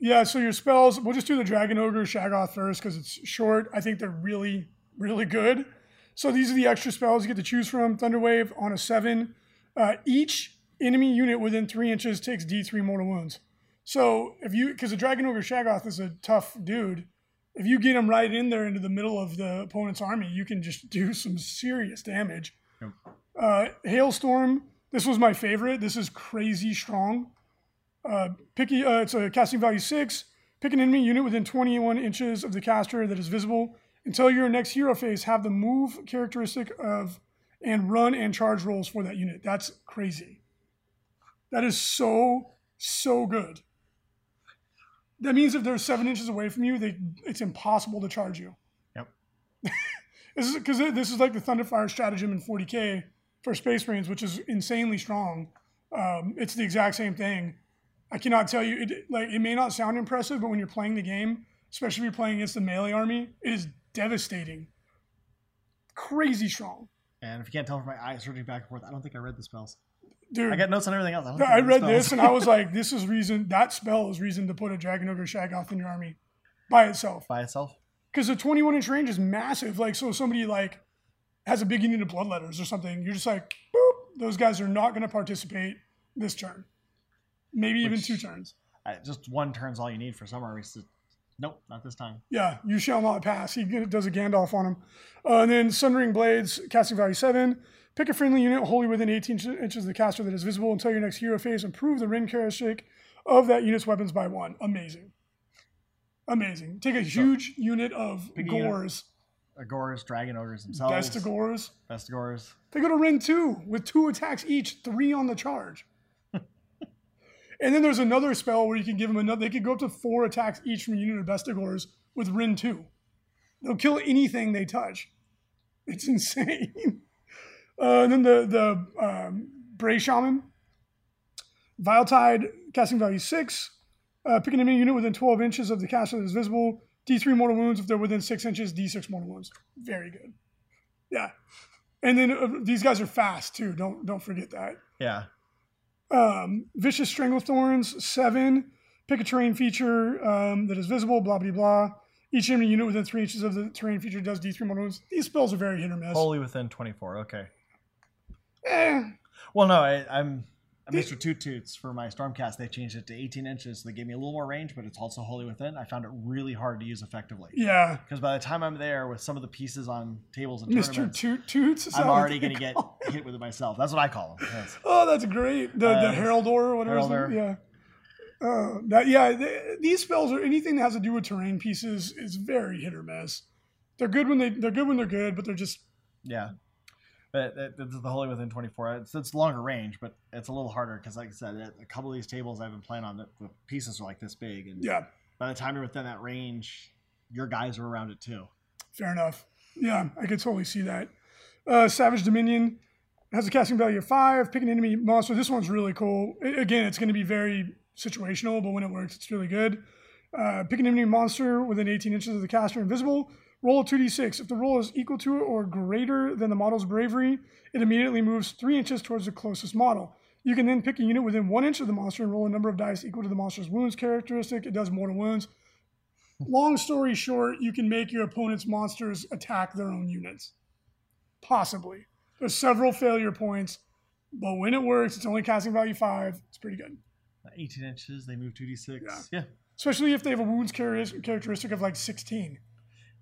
Yeah, so your spells, we'll just do the Dragon Ogre Shaggoth first because it's short. I think they're really, really good. So these are the extra spells you get to choose from. Thunderwave on a seven. Uh, each enemy unit within three inches takes D3 mortal wounds. So if you, because the Dragon Ogre Shaggoth is a tough dude, if you get him right in there into the middle of the opponent's army, you can just do some serious damage. Yep. Uh, Hailstorm, this was my favorite. This is crazy strong. Uh, picky, uh, it's a casting value six. Pick an enemy unit within 21 inches of the caster that is visible. Until your next hero phase, have the move characteristic of and run and charge rolls for that unit. That's crazy. That is so so good. That means if they're seven inches away from you, they it's impossible to charge you. Yep. This is because this is like the Thunderfire stratagem in 40k for Space Marines, which is insanely strong. Um, it's the exact same thing. I cannot tell you. It, like it may not sound impressive, but when you're playing the game, especially if you're playing against the melee army, it is devastating. Crazy strong, And if you can't tell from my eyes searching back and forth, I don't think I read the spells. dude. I got notes on everything else. I, I read spells. this and I was like, this is reason. That spell is reason to put a Dragon Ogre Shaggoth in your army by itself. by itself. because the 21 inch range is massive. Like, so if somebody like has a big unit of bloodletters or something, you're just like, boop, those guys are not going to participate this turn. Maybe even two turns. I, just one turn's all you need for some armies. To, nope, not this time. Yeah, you shall not pass. He does a Gandalf on him. Uh, and then Sundering Blades, casting value seven. Pick a friendly unit wholly within 18 inches of the caster that is visible until your next hero phase. Improve the Rend characteristic of that unit's weapons by one. Amazing. Amazing. Take a huge unit of Pick a unit. Gors, Agores, Dragon Ogres themselves. best of Gores. Bestigors. They go to Rend 2 with two attacks each, three on the charge. And then there's another spell where you can give them another, they could go up to four attacks each from a unit of Bestigors with Rend 2. They'll kill anything they touch. It's insane. Uh, and then the, the um, Bray Shaman, Vile Tide, casting value 6. Uh, pick an enemy unit within 12 inches of the caster that is visible. D3 mortal wounds if they're within 6 inches, D6 mortal wounds. Very good. Yeah. And then uh, these guys are fast too. Don't don't forget that. Yeah. Um, Vicious Stranglethorns seven. Pick a terrain feature um, that is visible. Blah blah blah. Each enemy unit within three inches of the terrain feature does D3 mortal wounds. These spells are very hit or miss. Wholly within 24. Okay. Eh, Well, no, I, I'm I'm Mr. Toot Toots for my Stormcast. They changed it to 18 inches, so they gave me a little more range, but it's also wholly within. I found it really hard to use effectively yeah, because by the time I'm there with some of the pieces on tables and Mr. Toot Toots. I'm already going to get hit with it myself. That's what I call them. Yes. Oh, that's great. The the Uh, Heraldor or whatever. Yeah. Uh, that yeah. th- these spells or anything that has to do with terrain pieces is very hit or miss. They're good when they they're good when they're good, but they're just Yeah. But that's the Wholly within 24. It's, it's longer range, but it's a little harder because, like I said, a couple of these tables I've been playing on, the, the pieces are like this big, and yeah. by the time you're within that range, your guys are around it too. Fair enough. Yeah, I could totally see that. Uh, Savage Dominion has a casting value of five. Pick an enemy monster. This one's really cool. I- again, it's going to be very situational, but when it works, it's really good. Uh, pick an enemy monster within 18 inches of the caster, invisible. Roll a 2d6. If the roll is equal to or greater than the model's bravery, it immediately moves three inches towards the closest model. You can then pick a unit within one inch of the monster and roll a number of dice equal to the monster's wounds characteristic. It does mortal wounds. Long story short, you can make your opponent's monsters attack their own units. Possibly. There's several failure points, but when it works, it's only casting value five. It's pretty good. 18 inches, they move 2d6. Yeah. yeah. Especially if they have a wounds characteristic of like 16.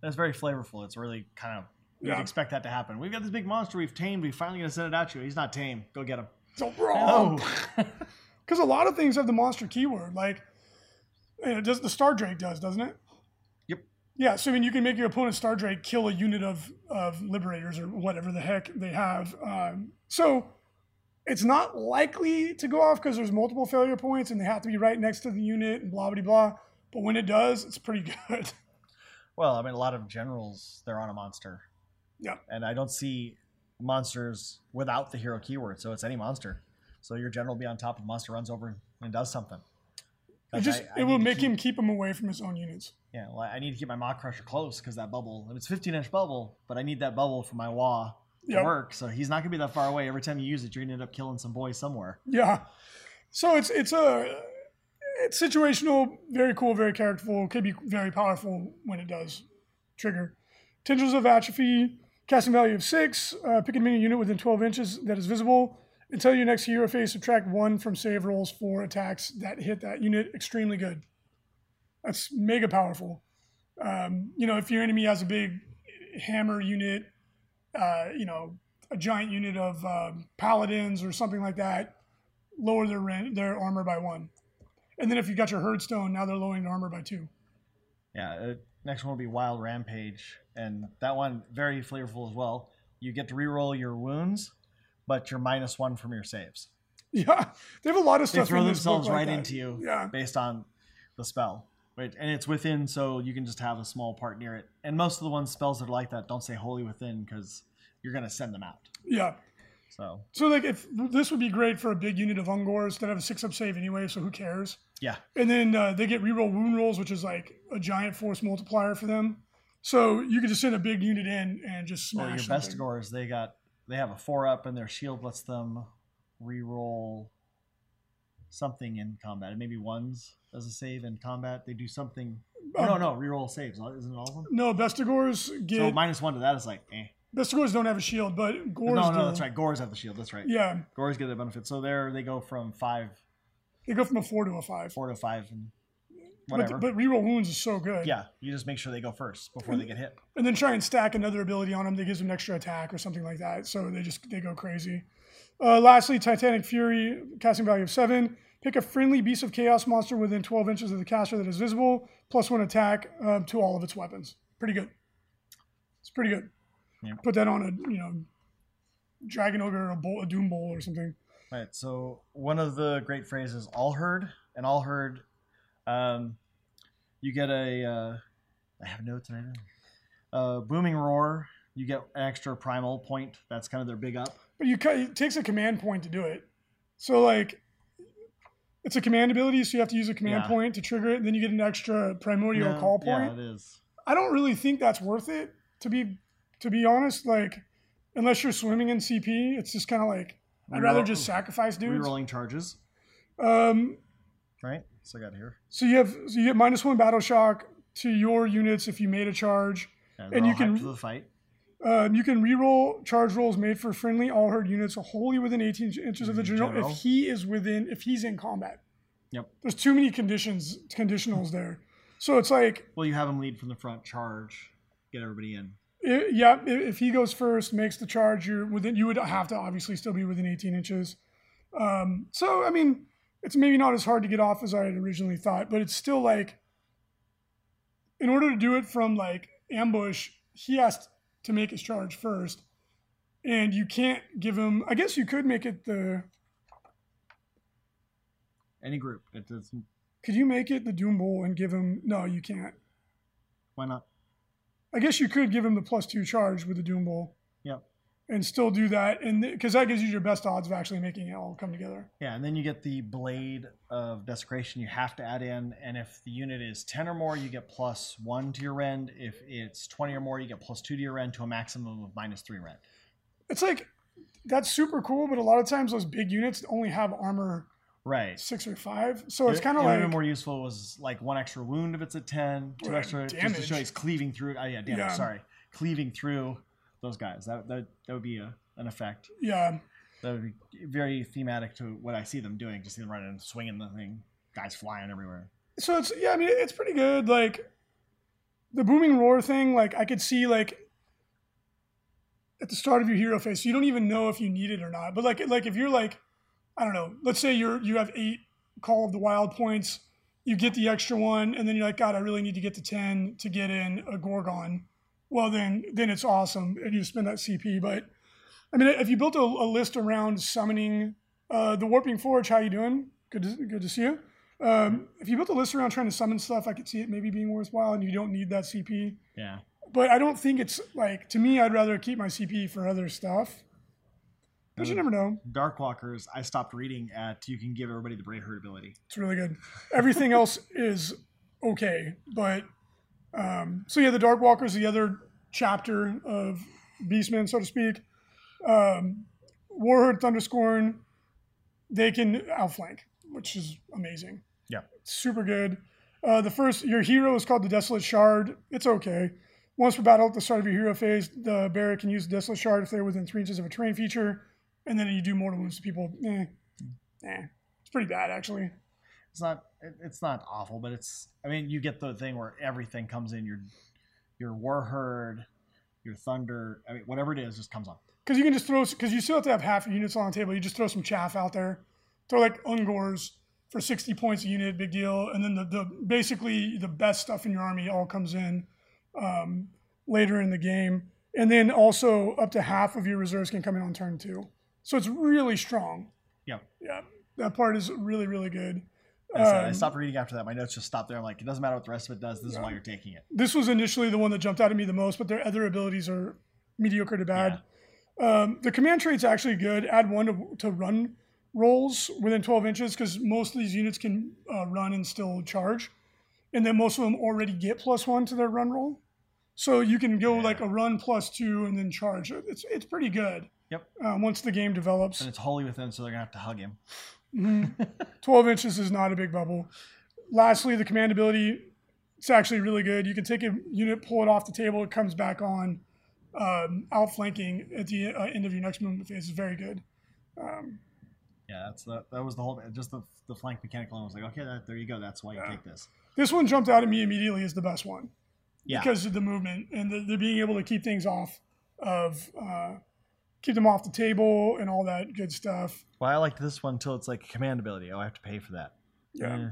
That's very flavorful. It's really kind of you'd Yeah. expect that to happen. We've got this big monster we've tamed. We finally gonna send it at you. He's not tame. Go get him. So wrong. Because a lot of things have the monster keyword. Like does the Star Drake does, doesn't it? Yep. Yeah, so I mean, you can make your opponent Star Drake kill a unit of of Liberators or whatever the heck they have. Um, so it's not likely to go off because there's multiple failure points and they have to be right next to the unit and blah blah blah. But when it does, it's pretty good. Well, I mean, a lot of generals they're on a monster. Yeah. And I don't see monsters without the hero keyword, so it's any monster. So your general will be on top of monster, runs over and does something. It just I- I it will make keep- him keep him away from his own units. Yeah, well, I need to keep my Maw-krusha close because that bubble, and it's 15 inch bubble, but I need that bubble for my Wah to Yep. work. So he's not going to be that far away. Every time you use it, you're going to end up killing some boys somewhere. Yeah. So it's it's a it's situational, very cool, very characterful. Could be very powerful when it does trigger. Tendrils of Atrophy, casting value of six. Uh, pick a minion unit within 12 inches that is visible. Until your next hero phase, subtract one from save rolls for attacks that hit that unit. Extremely good. That's mega powerful. Um, you know, if your enemy has a big hammer unit, uh, you know, a giant unit of um, paladins or something like that, lower their their armor by one. And then if you got your herdstone, now they're lowering their armor by two. Yeah, uh, next one will be Wild Rampage, and that one very flavorful as well. You get to reroll your wounds, but you're minus one from your saves. Yeah, they have a lot of They stuff. throw in themselves like right that. into you Yeah, based on the spell. Right, and it's within, so you can just have a small part near it. And most of the ones spells that are like that don't say wholly within because you're going to send them out. yeah. So So like, if this would be great for a big unit of Ungors that have a six up save anyway, so who cares? yeah, And then uh, they get reroll wound rolls, which is like a giant force multiplier for them. So you could just send a big unit in and just Well, smash. your best something. scores, they got they have a four up, and their shield lets them re-roll something in combat. Maybe ones as a save in combat. They do something. Oh, no, Um, no, re-roll saves. Isn't it all of them? No, Bestigors get So minus one to that is like, eh. Bestigors don't have a shield, but Gors no, do. no, that's right. Gors have the shield. That's right. Yeah, Gors get the benefit. So there they go from five, they go from a four to a five. four to five, and whatever. But, but reroll wounds is so good. yeah, you just make sure they go first before they get hit. and then try and stack another ability on them that gives them an extra attack or something like that. So they just they go crazy. Uh, lastly, Titanic Fury, casting value of seven. Pick a friendly Beast of Chaos monster within 12 inches of the caster that is visible, plus one attack um, to all of its weapons. Pretty good. It's pretty good. Yeah. Put that on a you know Dragon Ogre or a, Bull, a Doom Bull or something. Right. So one of the great frays, all heard, and Allherd, um, you get a. Uh, I have notes right now. Uh, booming roar. You get an extra primal point. That's kind of their big up. But you cut, it takes a command point to do it. So like, it's a command ability, so you have to use a command Yeah. point to trigger it. And then you get an extra primordial No, call point. Yeah, it is. I don't really think that's worth it to be to be honest. Like, unless you're swimming in CP, it's just kind of like I'd rather just sacrifice dudes. Rerolling charges. Um, Right. So I got here. so you have so you get minus one battle shock to your units if you made a charge. Yeah, And you can- the fight. Um, you can reroll charge rolls made for friendly Allherd units wholly within 18 inches of the general, General. if he is within if he's in combat. Yep. There's too many conditions conditionals there. So it's like Well, you have them lead from the front, charge, get everybody in. I yeah, if he goes first, makes the charge, you're within. You would have to obviously still be within 18 inches. Um, so I mean, it's maybe not as hard to get off as I had originally thought, but it's still like, in order to do it from like ambush, he has to make his charge first, and you can't give him. I guess you could make it the. Any group. It does. Could you make it the Doom Bull and give him? No, you can't. Why not? I guess you could give him the plus two charge with the Doom Bull. Yep. And still do that, and because that gives you your best odds of actually making it all come together. Yeah, and then you get the blade of desecration you have to add in, and if the unit is ten or more, you get plus one to your rend. If it's twenty or more, you get plus two to your rend to a maximum of minus three rend. It's like that's super cool, but a lot of times those big units only have armor Right. six or five, so it's kind of like more useful was like one extra wound if it's a ten, two Or extra just to damage. show he's cleaving through. Oh yeah, damage. Yeah. Sorry, cleaving through those guys. That that that would be a, an effect. yeah. That would be very thematic to what I see them doing. Just see them running and swinging the thing, guys flying everywhere. So it's yeah, I mean it's pretty good. Like the booming roar thing, like I could see like at the start of your hero phase, so you don't even know if you need it or not. But like like if you're like, I don't know, let's say you're you have eight Call of the Wild points, you get the extra one, and then you're like, God, I really need to get to ten to get in a Ghorgon. Well, then then it's awesome, and you spend that CP. But I mean, if you built a, a list around summoning uh, the Warping Forge, how you doing? Good to, good to see you. Um, if you built a list around trying to summon stuff, I could see it maybe being worthwhile, and you don't need that CP. Yeah. But I don't think it's like to me. I'd rather keep my CP for other stuff. But you never know. Dark Walkers, I stopped reading at you can give everybody the Brayherd ability. It's really good. Everything else is okay, but um, so yeah, the Dark Walkers, is the other chapter of Beastmen, so to speak. Um, Warherd, Thunderscorn, they can outflank, which is amazing. Yeah. super good. Uh, the first, your hero is called the Desolate Shard. It's okay. Once per battle at the start of your hero phase, the bearer can use the Desolate Shard if they're within three inches of a terrain feature, and then you do mortal wounds to people. Eh, eh. It's pretty bad actually. It's not it's not awful, but it's I mean you get the thing where everything comes in your your war herd, your Thunder, I mean whatever it is just comes on. Because you can just throw, because you still have to have half your units on the table. You just throw some chaff out there. Throw like Ungors for 60 points a unit, big deal. And then the, the basically the best stuff in your army all comes in um, later in the game. And then also up to half of your reserves can come in on turn two. So it's really strong. Yeah. Yeah. That part is really, really good. I, I Um, stopped reading after that. My notes just stopped there. I'm like, it doesn't matter what the rest of it does. This is why you're taking it. this was initially the one that jumped out at me the most, but their other abilities are mediocre to bad. Um, the command trait's actually good. Add one to, to run rolls within 12 inches because most of these units can uh, run and still charge. And then most of them already get plus one to their run roll. So you can go Yeah. like a run plus two and then charge. It's, it's pretty good. Yep. Um, once the game develops. And it's wholly within, so they're gonna have to hug him. 12 inches is not a big bubble. Lastly, the command ability, it's actually really good. You can take a unit, pull it off the table, it comes back on, um, outflanking at the uh, end of your next movement phase is very good. Um, Yeah, that's the, that was the whole just the, the flank mechanic alone was like, okay, that, there you go. That's why you Yeah. take this. this one jumped out at me immediately as the best one Yeah. because of the movement and the, the being able to keep things off of, uh, keep them off the table and all that good stuff. well, I liked this one until it's like a command ability. Oh, I have to pay for that. Yeah.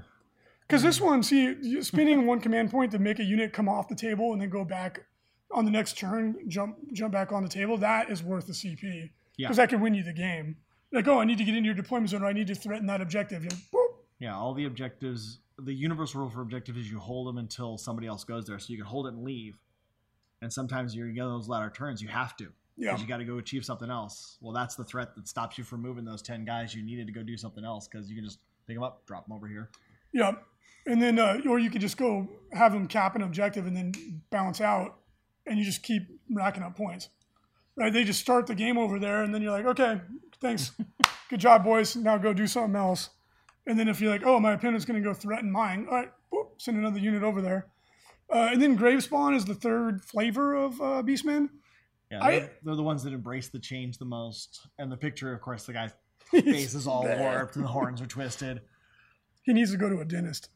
Because this one, see, spending one command point to make a unit come off the table and then go back on the next turn, jump jump back on the table, that is worth the CP. Yeah. Because that can win you the game. Like, oh, I need to get into your deployment zone or I need to threaten that objective. Like. Yeah, all the objectives. The universal rule for objective is you hold them until somebody else goes there, so you can hold it and leave. And sometimes you're getting those latter turns, you have to. Yeah. Because you got to go achieve something else. Well, that's the threat that stops you from moving those 10 guys you needed to go do something else because you can just pick them up, drop them over here. Yeah. And then, uh, or you could just go have them cap an objective and then bounce out and you just keep racking up points. Right? They just start the game over there and then you're like, okay, thanks. Good job, boys. Now go do something else. And then if you're like, oh, my opponent's going to go threaten mine, all right, boop, send another unit over there. Uh, and then Grave Spawn is the third flavor of uh, Beastmen. Yeah, I- they're, they're the ones that embrace the change the most. And the picture, of course, the guy's face is all bad. warped and the horns are twisted. He needs to go to a dentist.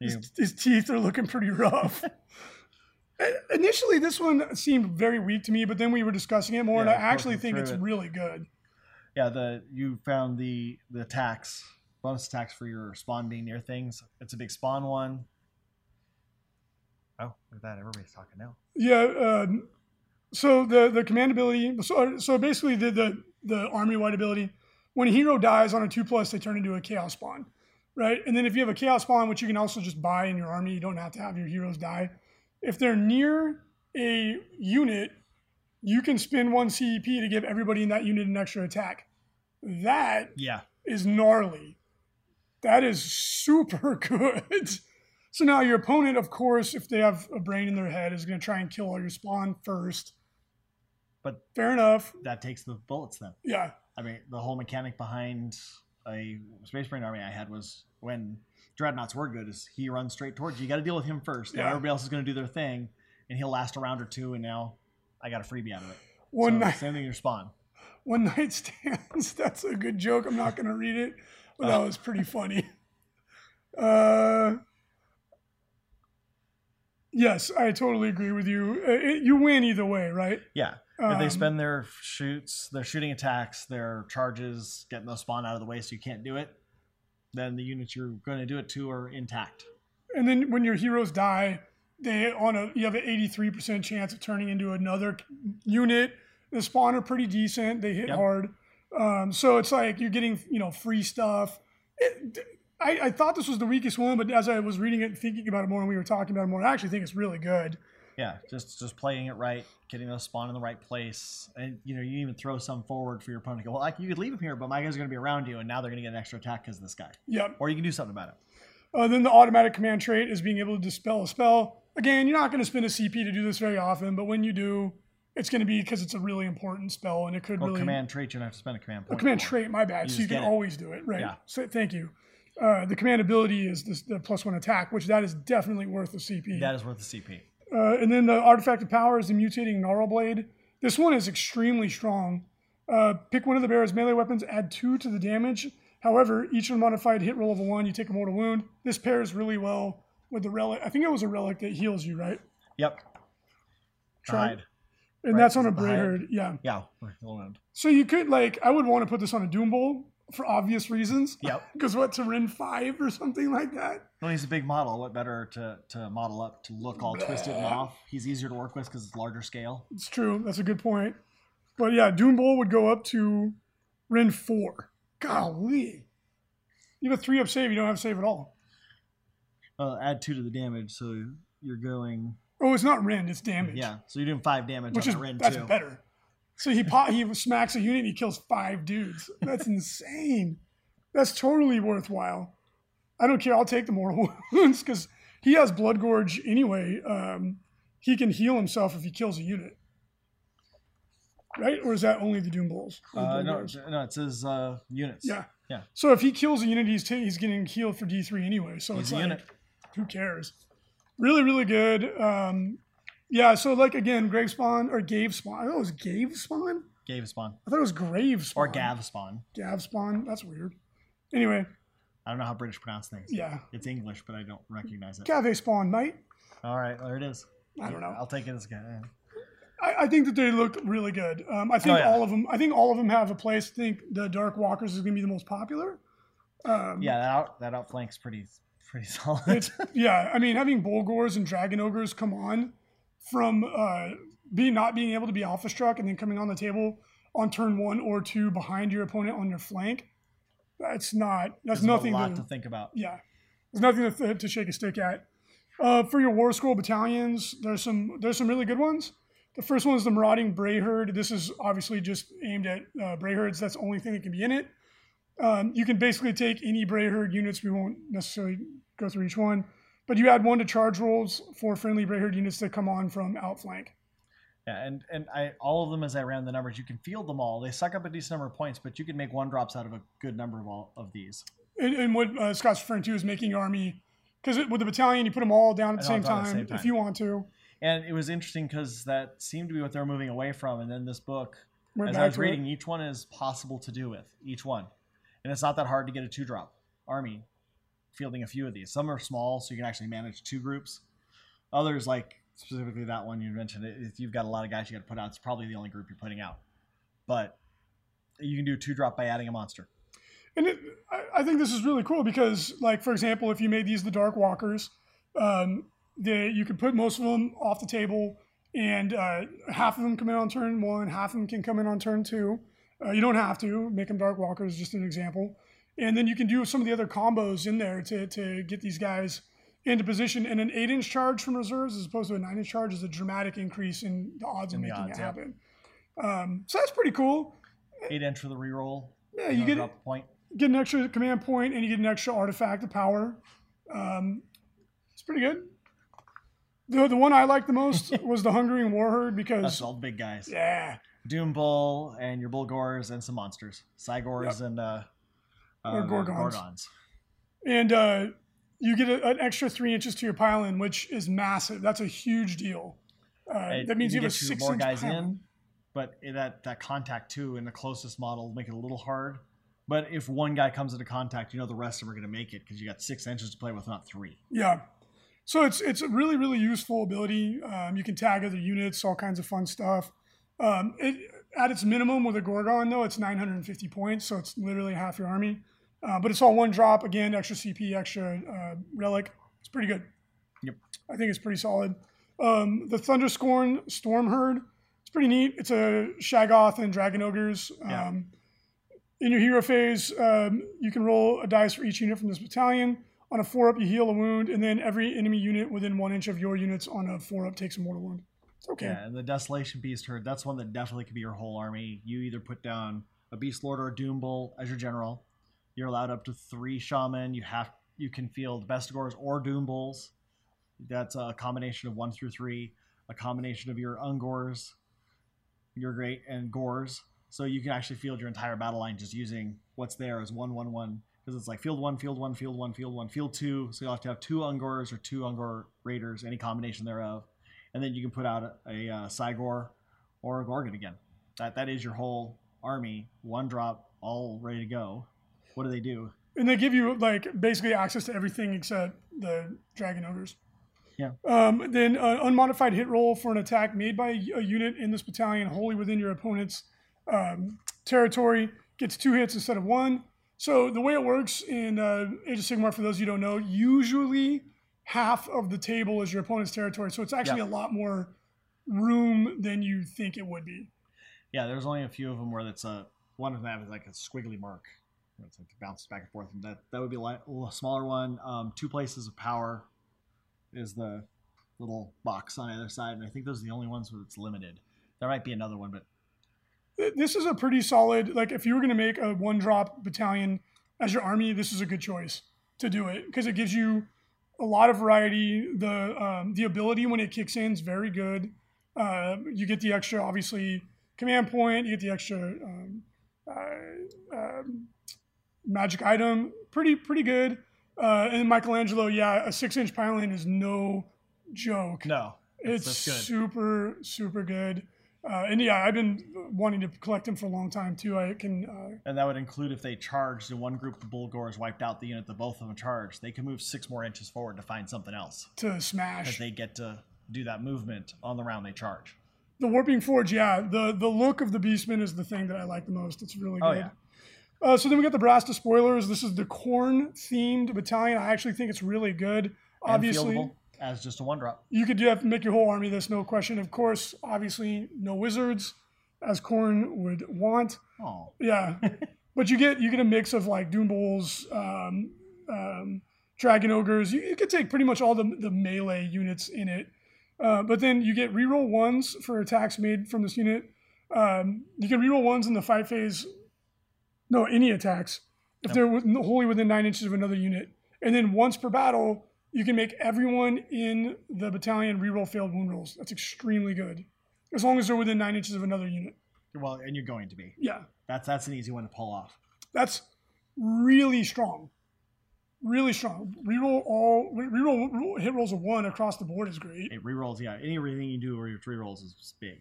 You- His, his teeth are looking pretty rough. Initially, this one seemed very weak to me, but then we were discussing it more, and I actually think it's it. really good. yeah, the you found the the tax bonus attacks for your spawn being near things. It's a big spawn one. Oh, look at that! Everybody's talking now. Yeah. Um, so the the command ability. So so basically the the the army wide ability. When a hero dies on a two plus, they turn into a chaos spawn, right? And then if you have a chaos spawn, which you can also just buy in your army, you don't have to have your heroes die. If they're near a unit, you can spend one CEP to give everybody in that unit an extra attack. That Yeah, is gnarly. That is super good. So now your opponent, of course, if they have a brain in their head, is going to try and kill all your spawn first. But- fair enough. that takes the bullets then. Yeah, I mean, the whole mechanic behind a Space Marine army I had was when dreadnoughts were good is he runs straight towards you. You got to deal with him first. Now Yeah. everybody else is going to do their thing, and he'll last a round or two, and now I got a freebie out of it. one So, night, Same thing in your spawn. one night stands. That's a good joke. I'm not going to read it, but that was pretty funny. Uh, yes, I totally agree with you. Uh, it, you win either way, right? Yeah. If they Um, spend their shoots, their shooting attacks, their charges, getting those spawn out of the way so you can't do it, then the units you're going to do it to are intact. And then when your heroes die, they on a you have an 83% chance of turning into another unit. The spawn are pretty decent. They hit Yep. hard. Um, so it's like you're getting you know free stuff. It, I, I thought this was the weakest one, but as I was reading it and thinking about it more, and we were talking about it more, I actually think it's really good. Yeah, just just playing it right, getting those spawn in the right place, and you know you even throw some forward for your opponent. Go well, like you could leave them here, but my guys are going to be around you, and now they're going to get an extra attack because of this guy, Yep. or you can do something about it. Uh, then the automatic command trait is being able to dispel a spell. Again, you're not going to spend a CP to do this very often, but when you do, it's going to be because it's a really important spell, and it could Or really command trait, you don't have to spend a command a point. command trait. My bad. You so you can always do it, right? Yeah. So thank you. Uh, the command ability is this, the plus one attack, which that is definitely worth the CP. That is worth the CP. Uh, and then the artifact of power is the mutating gnarl blade. This one is extremely strong. Uh, pick one of the bear's melee weapons, add two to the damage. However, each unmodified hit roll of a one, you take a mortal wound. This pairs really well with the relic. I think it was a relic that heals you, right? Yep. Hide. And Right, that's on a is it the hide? Brayherd. Yeah. Yeah. So you could like, I would want to put this on a Doom Bull for obvious reasons. Yep. Because what to Rend five or something like that. Well, he's a big model. What better to, to model up to look all twisted and off? He's easier to work with because it's larger scale. It's true. That's a good point. But yeah, Doom Bull would go up to Rend four. Golly. You have a three up save, you don't have save at all. Uh, add two to the damage, so you're going. Oh, it's not Rend, it's damage. Yeah, so you're doing five damage Which on is the Rend that's too. better. So he po- he smacks a unit and he kills five dudes. That's insane. That's totally worthwhile. I don't care. I'll take the mortal wounds because he has blood gorge anyway. Um, he can heal himself if he kills a unit. Right? Or is that only the Doom Bulls? Or Uh, no, Gorge? no, it says uh, units. Yeah. Yeah. So if he kills a unit, he's, ta- he's getting healed for D3 anyway. So He's it's a like, unit. who cares? Really, really good. Um, yeah, so like again, Grave Spawn or Gave Spawn. I thought it was Gave Spawn? Gave spawn I thought it was Grave Spawn. or Gav spawn. Gav Spawn. That's weird. Anyway, I don't know how British pronounce things. yeah. It's English, but I don't recognize it. Gave Spawn, mate. All right, there it is. I don't know. I'll take it as good. I, I think that they look really good. Um, I think Oh, yeah. all of them. I think all of them have a place. I think the Dark Walkers is going to be the most popular. Um, Yeah, that out that outflanks pretty pretty solid. Yeah. I mean, having Bulgors and Dragon Ogres come on from uh, being not being able to be alpha struck and then coming on the table on turn one or two behind your opponent on your flank. That's not. That's There's nothing a lot to, to think about. yeah. There's nothing to, to shake a stick at. Uh, for your War Scroll battalions, there's some there's some really good ones. The first one is the Marauding Brayherd. This is obviously just aimed at uh, Brayherds. That's the only thing that can be in it. Um, you can basically take any Brayherd units. We won't necessarily go through each one, but you add one to charge rolls for friendly Brayherd units that come on from outflank. Yeah, and and I all of them as I ran the numbers, you can field them all. They suck up a decent number of points, but you can make one drops out of a good number of all of these. And, and what uh, Scott's referring to is making your army, because with the battalion, you put them all down at the same time, the same if you want to. And it was interesting because that seemed to be what they were moving away from. And then this book, Went as I was to it. reading, each one is possible to do with each one, and it's not that hard to get a two drop army fielding a few of these. Some are small, so you can actually manage two groups. Others, like specifically that one you mentioned, if you've got a lot of guys you got to put out, it's probably the only group you're putting out. But you can do two drop by adding a monster. And it, I, I think this is really cool because, like, for example, if you made these the Dark Walkers, um, they, you could put most of them off the table, and uh, half of them come in on turn one, half of them can come in on turn two. Uh, you don't have to make them Dark Walkers, just an example. And then you can do some of the other combos in there to, to get these guys into position. And an eight inch charge from reserves as opposed to a nine inch charge is a dramatic increase in the odds In of the making odds, it yeah. happen. Um, so that's pretty cool. Eight inch for the reroll. Yeah, you know, get a point. get an extra command point and you get an extra artifact of power. Um, it's pretty good. The, the one I liked the most was the Hungering Warherd That's because all big guys. yeah, Doom Bull and your Bulgors and some monsters. Cygors and uh, Or uh, Ghorgons. Ghorgons. and uh, you get a, an extra three inches to your pylon, which is massive. That's a huge deal. Uh, that means you can have a six more inch guys pylon. in, but that that contact too in the closest model make it a little hard. But if one guy comes into contact, you know the rest of them are going to make it because you got six inches to play with, not three. Yeah. So it's it's a really really useful ability. Um, you can tag other units, all kinds of fun stuff. Um, it, at its minimum with a Ghorgon though, it's 950 points, so it's literally half your army. Uh, but it's all one drop. Again, extra CP, extra uh, relic. It's pretty good. Yep. I think it's pretty solid. Um, the Thunderscorn Storm Herd. It's pretty neat. It's a Shaggoth and Dragon Ogres. Um, Yeah. In your hero phase, um, you can roll a dice for each unit from this battalion. On a four up, you heal a wound, and then every enemy unit within one inch of your units on a four up takes a mortal wound. It's okay. Yeah, and the Desolation Beast Herd, that's one that definitely could be your whole army. You either put down a Beast Lord or a Doom Bull as your general. You're allowed up to three Shaman. You have you can field Bestigors or Doom Bulls. That's a combination of one through three, a combination of your Ungors, your great and Gors. So you can actually field your entire battle line just using what's there as one one one. Because it's like field one, field one, field one, field one, field two. So you'll have to have two Ungors or two Ungor Raiders, any combination thereof and then you can put out a, a uh, Cygor or a Ghorgon again. That that is your whole army, one drop, all ready to go. What do they do? And they give you like basically access to everything except the dragon ogres. Yeah. Um, then uh, unmodified hit roll for an attack made by a unit in this battalion wholly within your opponent's um, territory gets two hits instead of one. So the way it works in uh, Age of Sigmar, for those of you who don't know, usually half of the table is your opponent's territory. So it's actually Yeah. a lot more room than you think it would be. Yeah, there's only a few of them where that's a one of them is like a squiggly mark. It's like it bounces back and forth. And that that would be a smaller one. Um, two places of power is the little box on either side, and I think those are the only ones where it's limited. There might be another one, but this is a pretty solid like if you were going to make a one drop battalion as your army this is a good choice to do it because it gives you a lot of variety the um, the ability when it kicks in is very good uh, you get the extra obviously command point you get the extra um, uh, um, magic item pretty pretty good uh, and michelangelo yeah a six inch pylon is no joke no, it's good. super super good uh, and yeah i've been wanting to collect them for a long time too i can uh, And that would include if they charged in one group, the Bulgors wiped out the unit that both of them charged. They can move six more inches forward to find something else. to Because smash they get to do that movement on the round they charge. the warping forge yeah the the look of the beastman is the thing that i like the most it's really good Oh, yeah. Uh, so then we got the Brass Despoilers this is the Khorne themed battalion i actually think it's really good obviously as just a one drop. you could have to make your whole army this no question of course obviously no wizards as Khorne would want Oh, Yeah, but you get you get a mix of like Doom Bulls, um, um, Dragon Ogres. You, you could take pretty much all the the melee units in it, uh, but then you get reroll ones for attacks made from this unit. Um, you can reroll ones in the fight phase. No, any attacks if Yep. they're wholly within nine inches of another unit, and then once per battle, you can make everyone in the battalion reroll failed wound rolls. That's extremely good, as long as they're within nine inches of another unit. well, and you're going to be. Yeah. That's that's an easy one to pull off. That's really strong. Really strong. Reroll all re- reroll reroll- hit rolls of one across the board is great. It rerolls, yeah. Anything you do where your three rolls is big.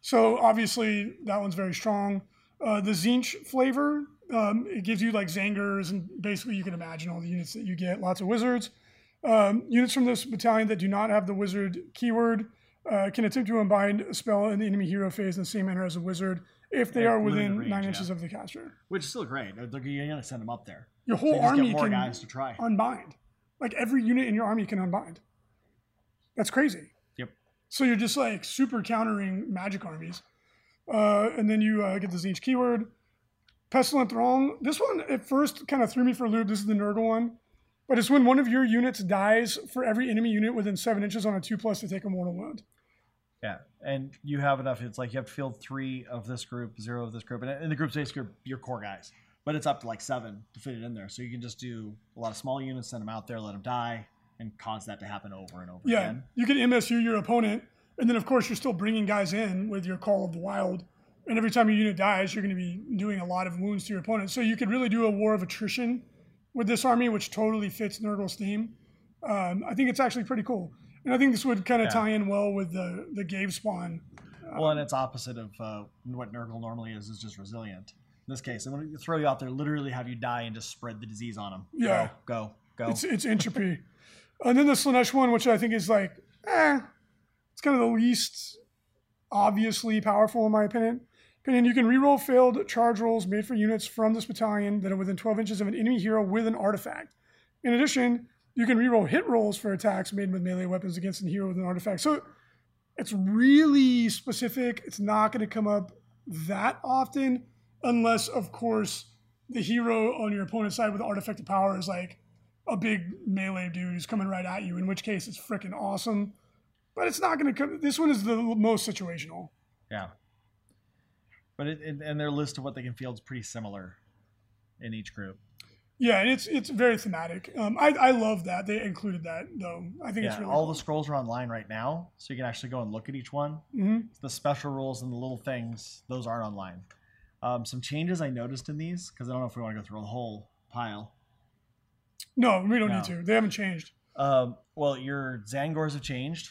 So obviously that one's very strong. Uh, the Tzeentch flavor, um, it gives you like Tzaangors and basically you can imagine all the units that you get. Lots of wizards. Um, units from this battalion that do not have the wizard keyword uh, can attempt to unbind a spell in the enemy hero phase in the same manner as a wizard if they At are within range, nine yeah. inches of the caster. Which is still great. You're gonna send them up there. Your So whole you army get more can guys to try. unbind. Like every unit in your army can unbind. That's crazy. Yep. So you're just like super countering magic armies. Uh, and then you uh, get the Tzeentch keyword. Pestilent Throng. This one at first kind of threw me for a loop. This is the Nurgle one. But it's when one of your units dies for every enemy unit within seven inches on a two plus to take a mortal wound. Yeah, and you have enough. It's like you have to field three of this group, zero of this group, and in the group's basically your, your core guys. But it's up to like seven to fit it in there. So you can just do a lot of small units, send them out there, let them die, and cause that to happen over and over Yeah, again. you can MSU your opponent, and then of course you're still bringing guys in with your Call of the Wild. And every time your unit dies, you're going to be doing a lot of wounds to your opponent. So you could really do a war of attrition with this army, which totally fits Nurgle's theme. Um, I think it's actually pretty cool, and I think this would kind of Yeah. tie in well with the the Gave Spawn. Well, and it's opposite of uh, what Nurgle normally is, is just resilient. In this case, I'm going to throw you out there, literally have you die and just spread the disease on them. Yeah. Go, go, go. It's it's entropy, and then the Slaanesh one, which I think is like, eh, it's kind of the least obviously powerful in my opinion, And you can reroll failed charge rolls made for units from this battalion that are within 12 inches of an enemy hero with an artifact. In addition, you can reroll hit rolls for attacks made with melee weapons against a hero with an artifact. So it's really specific. It's not going to come up that often, unless, of course, the hero on your opponent's side with artifact of power is like a big melee dude who's coming right at you, in which case it's freaking awesome. But it's not going to come. This one is the most situational. Yeah. But it, it, and their list of what they can field is pretty similar in each group. Yeah, and it's it's very thematic. Um, I I love that they included that though. I think Yeah, it's really all cool. the scrolls are online right now, so you can actually go and look at each one. Mhm. The special rules and the little things, those aren't online. Um, some changes I noticed in these, because I don't know if we want to go through the whole pile. No, we don't No. need to. They haven't changed. Um, well, your Tzaangors have changed.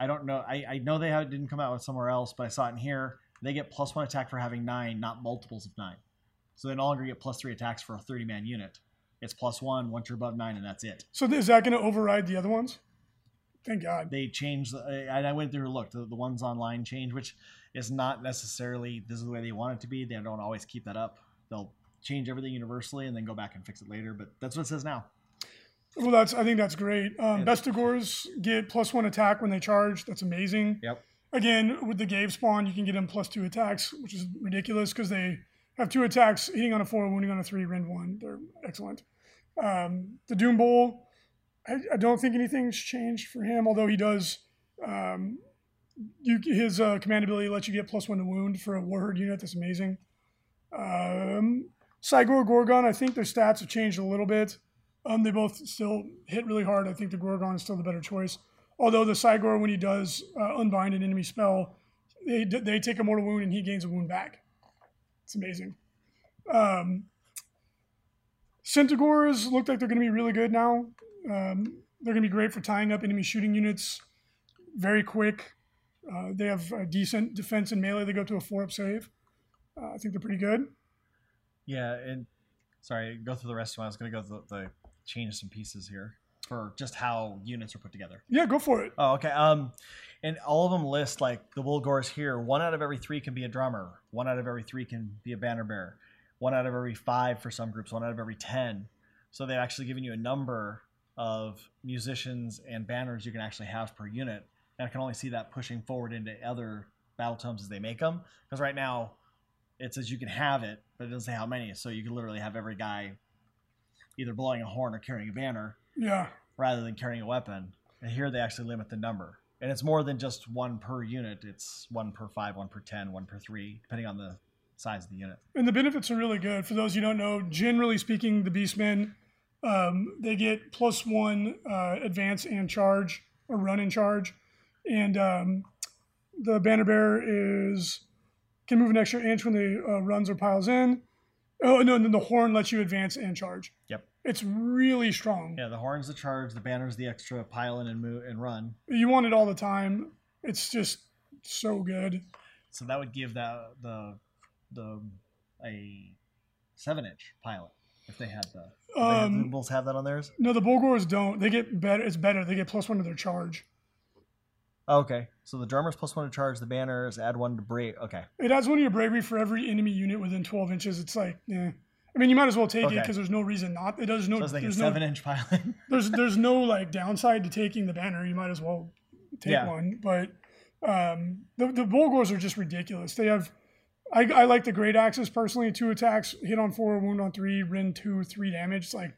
I don't know. I, I know they have, didn't come out with somewhere else, but I saw it in here. They get plus one attack for having nine, not multiples of nine. So they no longer get plus three attacks for a 30 man unit. It's plus one once you're above nine, and that's it. So is that going to override the other ones? Thank God. They changed, the- and I went through and looked. The, the ones online change, which is not necessarily this is the way they want it to be. They don't always keep that up. They'll change everything universally and then go back and fix it later. But that's what it says now. Well, that's I think that's great. Um. Bestigors get plus one attack when they charge. That's amazing. Yep. Again, with the Gave spawn, you can get them plus two attacks, which is ridiculous because they have two attacks, hitting on a four, wounding on a three, rend one. They're excellent. Um, the Doom Bull, I, I don't think anything's changed for him, although he does. Um, you, his uh, command ability lets you get plus one to wound for a Warherd unit. That's amazing. Um, Cygor Ghorgon, I think their stats have changed a little bit. Um, they both still hit really hard. I think the Ghorgon is still the better choice. Although the Cygor, when he does uh, unbind an enemy spell, they, they take a mortal wound and he gains a wound back. It's amazing. Um, Centaurs look like they're going to be really good now. Um, they're going to be great for tying up enemy shooting units very quick. Uh, they have a decent defense and melee. They go to a four up save. Uh, I think they're pretty good. Yeah, and sorry, go through the rest of them. I was going to go through the change some pieces here for just how units are put together. Yeah, go for it. Oh, okay. Um, and all of them list like the Bulgors here. One out of every three can be a drummer. One out of every three can be a banner bearer. One out of every five for some groups. One out of every ten. So they've actually given you a number of musicians and banners you can actually have per unit. And I can only see that pushing forward into other battle tomes as they make them. Because right now, it says you can have it, but it doesn't say how many. So you can literally have every guy either blowing a horn or carrying a banner Yeah. rather than carrying a weapon. And here they actually limit the number. And it's more than just one per unit. It's one per five, one per ten, one per three, depending on the size of the unit. And the benefits are really good. For those you don't know, generally speaking, the Beastmen, um, they get plus one uh, advance and charge, or run and charge. And um, the Banner Bearer is can move an extra inch when they uh, runs or piles in. Oh, no, and then the horn lets you advance and charge. Yep. It's really strong. Yeah, the horn's the charge, the banner's the extra pile in and move and run. You want it all the time. It's just so good. So that would give that the the a seven inch pilot if they had the. do they have- Um, the Bulls have that on theirs. No, the Bulgors don't. They get better. It's better. They get plus one to their charge. Oh, okay, so the drummer's plus one to charge. The banners add one to break. Okay, It adds one to your bravery for every enemy unit within 12 inches. It's like, yeah. I mean, you might as well take it because there's no reason not. It does no. so I was thinking there's seven no. inch pilot. There's there's no like downside to taking the banner. You might as well take Yeah. one. But um, the the Bulgors are just ridiculous. They have. I, I like the great axes personally. Two attacks, hit on four, wound on three, rend two, three damage. It's like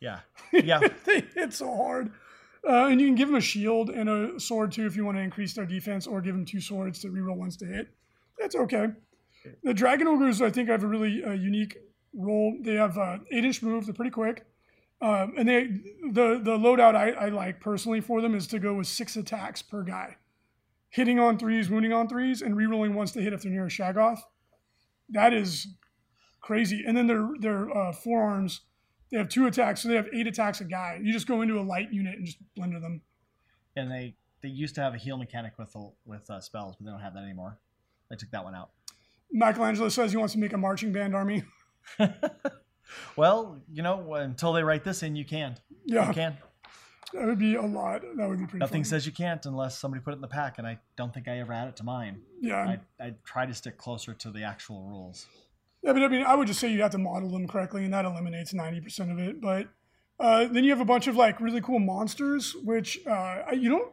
yeah, yeah. they hit so hard. Uh, and you can give them a shield and a sword too if you want to increase their defense, or give them two swords to reroll ones to hit. That's okay. The dragon ogres, I think, have a really uh, unique role. They have uh, eight inch move. They're pretty quick, um, and they the the loadout I, I like personally for them is to go with six attacks per guy, hitting on threes, wounding on threes, and rerolling once to hit if they're near a Shaggoth. That is crazy. And then their their uh, forearms, they have two attacks, so they have eight attacks a guy. You just go into a light unit and just blender them. and they they used to have a heal mechanic with with uh, spells, but they don't have that anymore. They took that one out. Michelangelo says he wants to make a marching band army. Well, you know, until they write this in, you can. Yeah. You can. That would be a lot. That would be pretty. Nothing fun. says you can't unless somebody put it in the pack, and I don't think I ever add it to mine. Yeah. I, I try to stick closer to the actual rules. Yeah, but I mean, I would just say you have to model them correctly, and that eliminates ninety percent of it. But uh, then you have a bunch of like really cool monsters, which uh, you don't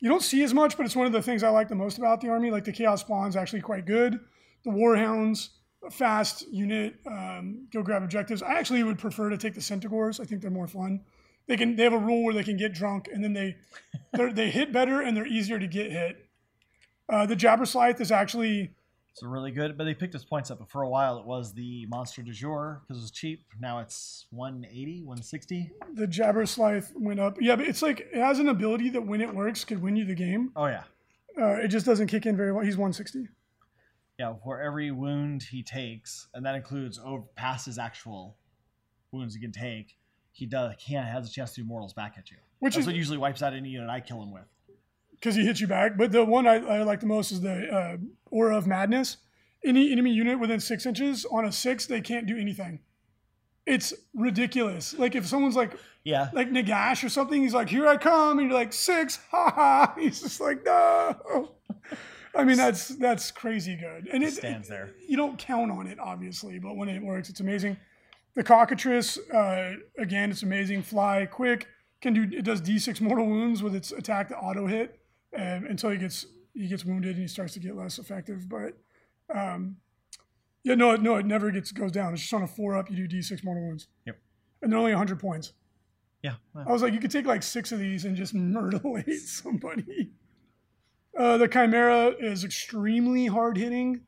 you don't see as much, but it's one of the things I like the most about the army. Like the Chaos Spawn's actually quite good. The Warhounds, a fast unit, um, go grab objectives. I actually would prefer to take the Centaurs. I think they're more fun. They can they have a rule where they can get drunk, and then they they're, hit better and they're easier to get hit. Uh, the Jabberslythe is actually It's really good, but they picked his points up. But for a while, it was the monster du jour because it was cheap. Now it's 180, 160. the Jabber Jabberslythe went up. Yeah, but it's like it has an ability that when it works could win you the game. Oh yeah, Uh, it just doesn't kick in very well. He's 160. yeah. For every wound he takes, and that includes over past his actual wounds he can take, he does can has a chance to do mortals back at you. Which That's is- what usually wipes out any unit I kill him with. Because he hits you back. But the one I, I like the most is the uh, Aura of Madness. Any enemy unit within six inches on a six, they can't do anything. It's ridiculous. Like if someone's like Yeah, like Nagash or something, he's like, "Here I come," and you're like, six, ha ha. He's just like, no. I mean, that's that's crazy good, and it it stands there. you don't count on it obviously but when it works it's amazing the cockatrice uh, again it's amazing fly quick can do it does d6 mortal wounds with its attack to auto hit um, until he gets he gets wounded and he starts to get less effective but um, yeah no it- no it never gets goes down it's just on a four up you do d6 mortal wounds Yep. and they're only 100 points Yeah, well, I was like, you could take like six of these and just murderate somebody. Uh, the Chimera is extremely hard hitting.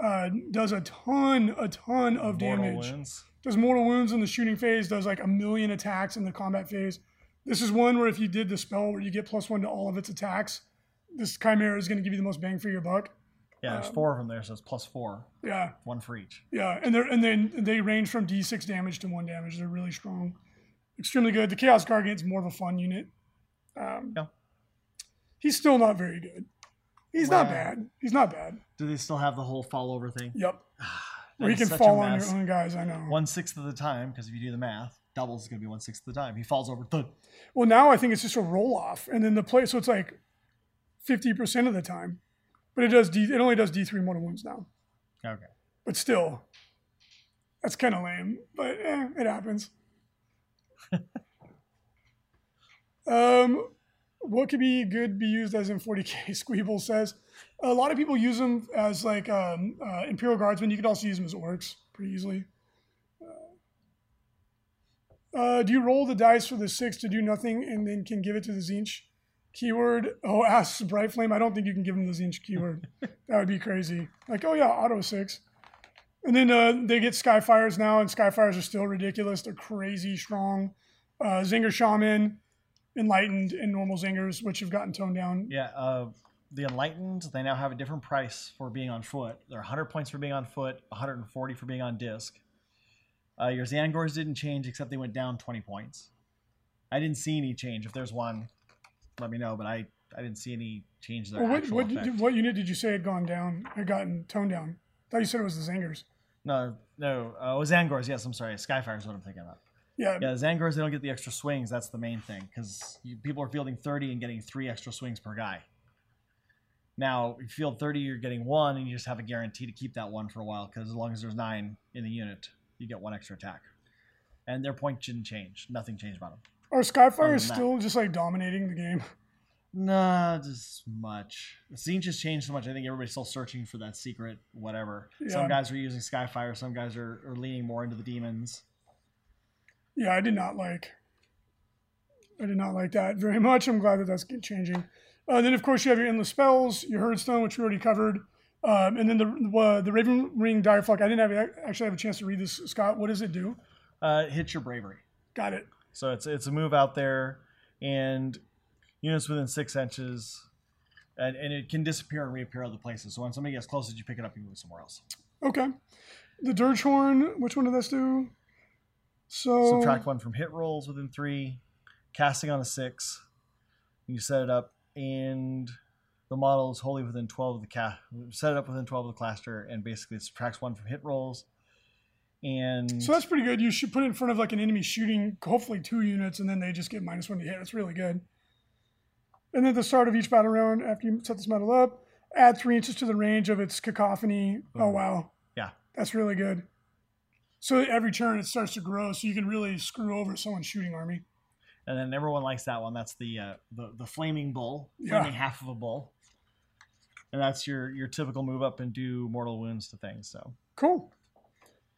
Uh, does a ton, a ton of mortal damage. wounds. Does mortal wounds in the shooting phase. Does like a million attacks in the combat phase. This is one where if you did the spell where you get plus one to all of its attacks, this Chimera is going to give you the most bang for your buck. Yeah, there's Um, four of them there, so it's plus four, Yeah, one for each. yeah, and they're and then they range from D6 damage to one damage. They're really strong, extremely good. The Chaos Gargant's more of a fun unit. Um, Yeah. He's still not very good. He's not bad. He's not bad. Do they still have the whole fall over thing? Yep. Where he is can fall on your own guys. I know. One sixth of the time, because if you do the math, doubles is going to be one sixth of the time. He falls over. Thud. Well, now I think it's just a roll off, and then the play. So it's like fifty percent of the time, but it does. D, it only does D three mortal wounds now. Okay. But still, that's kind of lame. But eh, it happens. um, what could be good be used as in 40k? Squeeble says a lot of people use them as like um, uh, Imperial Guardsmen. You could also use them as orcs pretty easily. Uh, do you roll the dice for the six to do nothing and then can give it to the Tzeentch? Keyword. Oh, asks Bright Flame. I don't think you can give him the Tzeentch keyword. that would be crazy. Like, oh yeah, auto six. And then uh, they get Skyfires now, and Skyfires are still ridiculous. They're crazy strong. Uh, Tzaangor Shaman, Enlightened, and normal Tzaangors, which have gotten toned down. Yeah. Uh, the enlightened, they now have a different price for being on foot. They're 100 points for being on foot, 140 for being on disc. Uh, your Tzaangors didn't change, except they went down 20 points. I didn't see any change. If there's one, let me know. But I, I didn't see any change their Well, what, what, did- what unit did you say had gone down? Had gotten toned down? I thought you said it was the Tzaangors. No, no. Uh, oh, Tzaangors. Yes, I'm sorry. Skyfire is what I'm thinking about. Yeah, Yeah, Tzaangors, they don't get the extra swings. That's the main thing because people are fielding 30 and getting three extra swings per guy. Now, if you field 30, you're getting one, and you just have a guarantee to keep that one for a while because as long as there's nine in the unit, you get one extra attack. And their point didn't change. Nothing changed about them. Are Skyfire than that. still just like dominating the game? Nah, just much. The scene just changed so much. I think everybody's still searching for that secret, whatever. Yeah. Some guys are using Skyfire, some guys are, are leaning more into the demons. Yeah, I did not like. I did not like that very much. I'm glad that that's changing. Uh, then, of course, you have your endless spells, your Herdstone, which we already covered, um, and then the uh, the Ravening Direflock. I didn't have actually have a chance to read this, Scott. What does it do? Uh, hit your bravery. Got it. So it's it's a move out there, and units within six inches, and, and it can disappear and reappear other places. So when somebody gets close, you pick it up and move it somewhere else. Okay. The Dirge Horn. Which one did this do? So Subtract one from hit rolls within three, casting on a six. And you set it up, and the model is wholly within twelve of the cast. Set it up within twelve of the cluster, and basically it subtracts one from hit rolls. And So that's pretty good. You should put it in front of like an enemy shooting, hopefully two units, and then they just get minus one to hit. That's really good. And then at the start of each battle round, after you set this model up, add three inches to the range of its cacophony. Oh wow, yeah, that's really good. So every turn it starts to grow, so you can really screw over someone's shooting army. and then everyone likes that one. That's the uh, the the flaming bull, Yeah. flaming half of a bull, and that's your your typical move up and do mortal wounds to things. So Cool.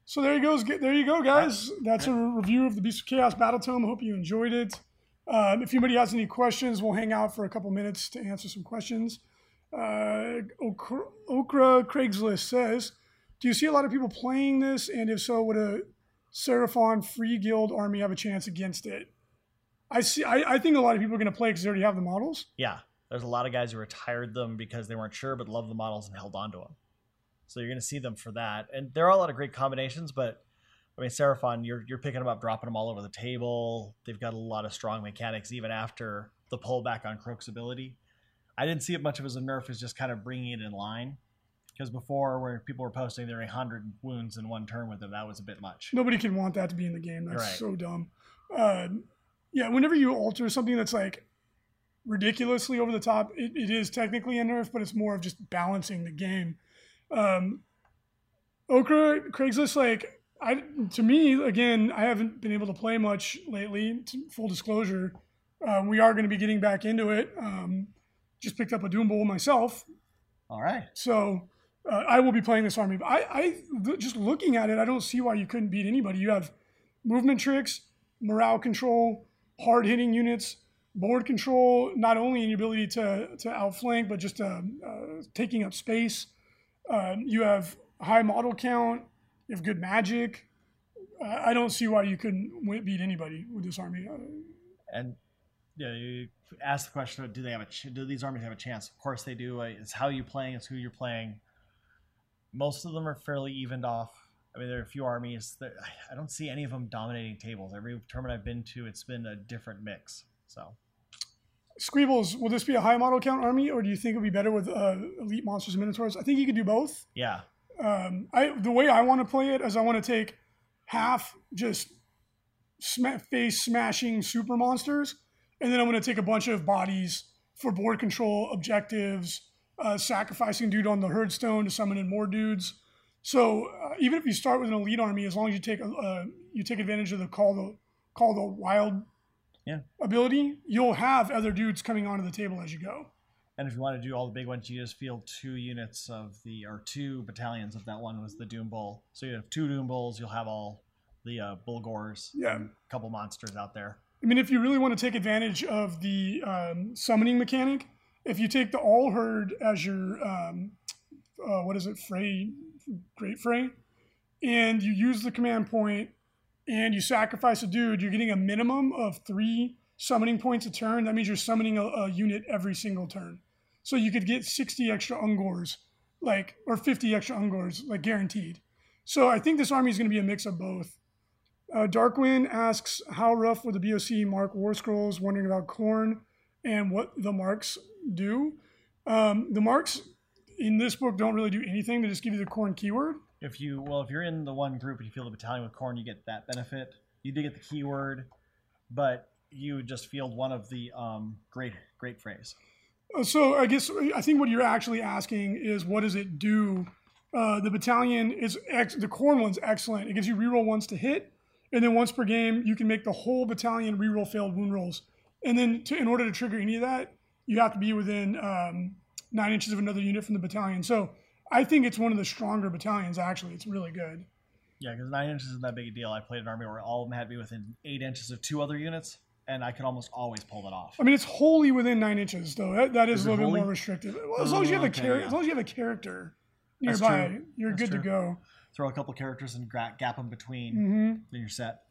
So there you goes. There you go, guys. That's a review of the Beast of Chaos Battle Tome. Hope you enjoyed it. Um, if anybody has any questions, we'll hang out for a couple minutes to answer some questions. Uh, Okra, Okra Craigslist says, "Do you see a lot of people playing this? And if so, would a Seraphon Free Guild army have a chance against it?" I see. I, I think a lot of people are going to play because they already have the models. yeah, there's a lot of guys who retired them because they weren't sure but loved the models and held on to them. So you're going to see them for that, and there are a lot of great combinations. But I mean, Seraphon, you're you're picking them up, dropping them all over the table. They've got a lot of strong mechanics, even after the pullback on Kroak's ability. I didn't see it much of as a nerf as just kind of bringing it in line. Because before, where people were posting their 100 wounds in one turn with them, that was a bit much. Nobody can want that to be in the game. That's Right. so dumb. Uh, yeah, whenever you alter something that's like ridiculously over the top, it, it is technically a nerf, but it's more of just balancing the game. Um, Okra, Craigslist, like I to me again, I haven't been able to play much lately. To full disclosure, um, we are going to be getting back into it. Um, just picked up a Doom Bull myself, All right. so uh, I will be playing this army. But I, I just looking at it, I don't see why you couldn't beat anybody. You have movement tricks, morale control, hard hitting units, board control. Not only in your ability to to outflank, but just um, uh, taking up space. Um, you have high model count. You have good magic. Uh, I don't see why you couldn't beat anybody with this army. Uh, And yeah, you ask the question: Do they have a? Ch- do these armies have a chance? Of course they do. Uh, It's how you playing. It's who you're playing. Most of them are fairly evened off. I mean, there are a few armies that I don't see any of them dominating tables. Every tournament I've been to, it's been a different mix. So Squeebles, will this be a high model count army, or do you think it would be better with uh, elite monsters and minotaurs? I think you could do both. yeah, um, I the way I want to play it is I want to take half just sma- face smashing super monsters, and then I'm going to take a bunch of bodies for board control objectives, uh, sacrificing dude on the Herdstone to summon in more dudes. So uh, even if you start with an elite army, as long as you take a, uh, you take advantage of the call the call the wild Yeah. ability, you'll have other dudes coming onto the table as you go. and if you want to do all the big ones, you just field two units of the or two battalions of that one was the Doom Bull. So you have two Doom Bulls. You'll have all the uh, Bulgors. Yeah. a couple monsters out there. I mean, if you really want to take advantage of the um, summoning mechanic, if you take the Allherd as your um, uh, what is it, Fray, Great Fray, and you use the command point and you sacrifice a dude, you're getting a minimum of three summoning points a turn. That means you're summoning a, a unit every single turn. So you could get 60 extra Ungors, like, or 50 extra Ungors, like guaranteed. So I think this army is going to be a mix of both. Uh, Darkwind asks, how rough were the BOC Mark War Scrolls? Wondering about Khorne and what the marks do. Um, the marks in this book don't really do anything. They just give you the Khorne keyword. If you well, if you're in the one group and you field a battalion with Khorne, you get that benefit. You do get the keyword, but you just field one of the um, great great frays. Uh, So I guess I think what you're actually asking is what does it do? Uh, the battalion is ex- the Khorne one's excellent. It gives you reroll once to hit, and then once per game you can make the whole battalion reroll failed wound rolls. And then to, in order to trigger any of that, you have to be within um, nine inches of another unit from the battalion. So I think it's one of the stronger battalions. Actually, it's really good. Yeah, because nine inches isn't that big a deal. I played an army where all of them had to be within eight inches of two other units, and I could almost always pull that off. I mean, it's wholly within nine inches, though. That, that is, Is a little bit wholly? more restrictive. Well, as long as you have a Okay, char- yeah. as long as you have a character nearby, you're That's good to go. Throw a couple characters and gra- gap them between, hmm then you're set.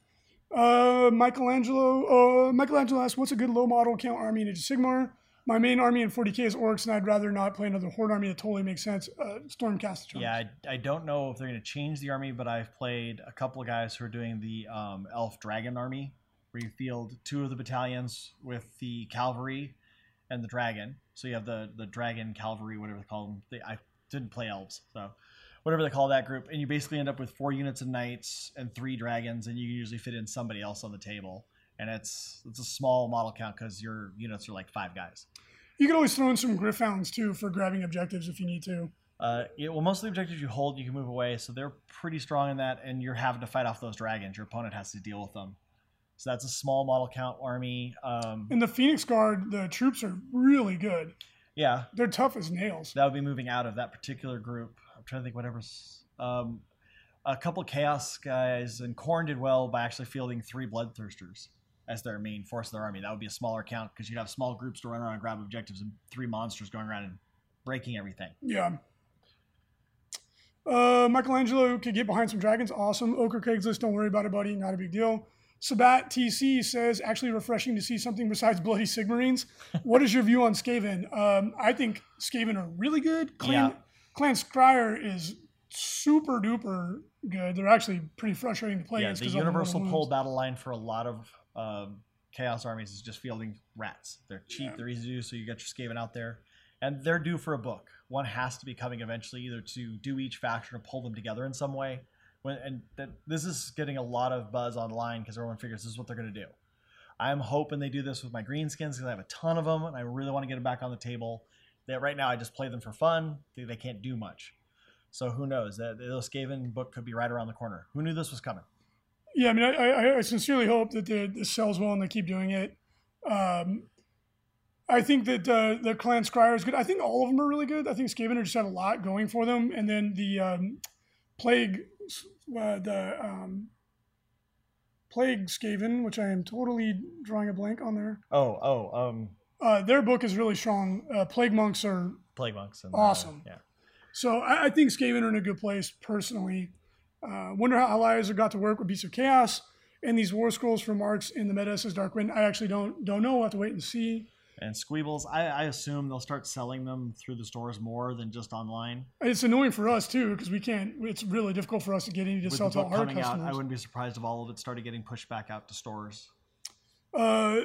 Uh, Michelangelo. Uh, Michelangelo asks, "What's a good low model count army in Age of Sigmar?" My main army in 40k is orcs, and I'd rather not play another horde army. That totally makes sense. Uh, Stormcast. Charms. Yeah, I, I don't know if they're going to change the army, but I've played a couple of guys who are doing the um, elf dragon army, where you field two of the battalions with the cavalry and the dragon. So you have the the dragon cavalry, whatever they call them. They, I didn't play elves, so whatever they call that group, and you basically end up with four units of knights and three dragons, and you can usually fit in somebody else on the table. And it's it's a small model count because your units are like five guys. You can always throw in some Gryph-hounds too for grabbing objectives if you need to. Uh, yeah, well, most of the objectives you hold, you can move away, so they're pretty strong in that, and you're having to fight off those dragons. Your opponent has to deal with them. So that's a small model count army. Um, And the Phoenix Guard, the troops are really good. yeah, They're tough as nails. that would be moving out of that particular group. I'm trying to think whatever's. Um, a couple chaos guys, and Khorne did well by actually fielding three bloodthirsters as their main force of their army. That would be a smaller count because you'd have small groups to run around and grab objectives, and three monsters going around and breaking everything. Yeah. Uh, Michelangelo could get behind some dragons. Awesome. Ochre Craigslist, don't worry about it, buddy. Not a big deal. Sabat TC says, actually refreshing to see something besides Bloody Sigmarines. what is your view on Skaven? Um, I think Skaven are really good. Clan, Yeah. Clan Skryre is super duper good. They're actually pretty frustrating to play yeah, against. the 'cause of the universal pole battle line for a lot of um, chaos armies is just fielding rats. They're cheap, Yeah. they're easy to do, so you get your Skaven out there, and they're due for a book. One has to be coming eventually, either to do each faction or pull them together in some way. When and that this is getting a lot of buzz online because everyone figures this is what they're going to do. I'm hoping they do this with my greenskins because I have a ton of them, and I really want to get them back on the table. That right now I just play them for fun. They, they can't do much. So who knows? That the Skaven book could be right around the corner. Who knew this was coming? Yeah, I mean, I, I, sincerely hope that the, this sells well and they keep doing it. Um, I think that uh, the Clan Skryre is good. I think all of them are really good. I think Skaven just have a lot going for them, and then the um, Plague, uh, the um, Plague Skaven, which I am totally drawing a blank on there. Oh, oh, um, Uh, their book is really strong. Uh, Plague Monks are plague monks. And, uh, Awesome. yeah, So I, I think Skaven are in a good place personally. Uh, wonder how allies have got to work with Beasts of Chaos and these War Scrolls from Marks in the meta says Darkwind. I actually don't don't know. We'll have to wait and see. and Squeebles. I, I assume they'll start selling them through the stores more than just online. It's annoying for us too because we can't. It's really difficult for us to get any to With sell the to book our coming out, I wouldn't be surprised if all of it started getting pushed back out to stores. Uh,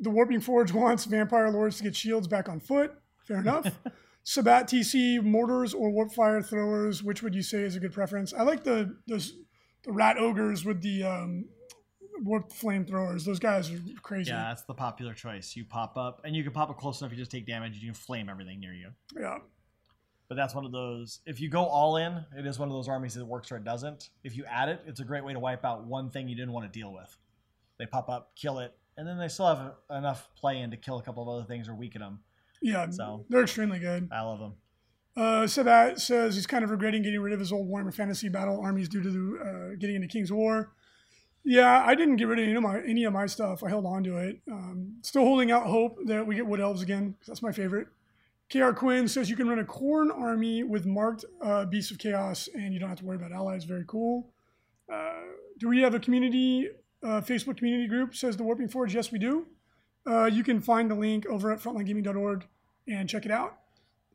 the Warping Forge wants Vampire Lords to get shields back on foot. Fair enough. Sabat TC mortars or warp fire throwers. Which would you say is a good preference? I like the the, the rat ogres with the um, warp flamethrowers. Those guys are crazy. Yeah, that's the popular choice. You pop up, and you can pop up close enough. You just take damage, and you can flame everything near you. Yeah. But that's one of those. If you go all in, it is one of those armies that works or it doesn't. If you add it, it's a great way to wipe out one thing you didn't want to deal with. They pop up, kill it, and then they still have enough play in to kill a couple of other things or weaken them. Yeah, So- they're extremely good. I love them. Uh, that says he's kind of regretting getting rid of his old Warhammer Fantasy battle armies due to the, uh, getting into King's War. Yeah, I didn't get rid of any of my any of my stuff. I held on to it. Um, still holding out hope that we get Wood Elves again. That's my favorite. KR Quinn says you can run a Khorne army with marked uh, Beasts of Chaos and you don't have to worry about allies. Very cool. Uh, do we have a community, uh, Facebook community group? Says the Warping Forge. Yes, we do. Uh, you can find the link over at frontlinegaming.org and check it out.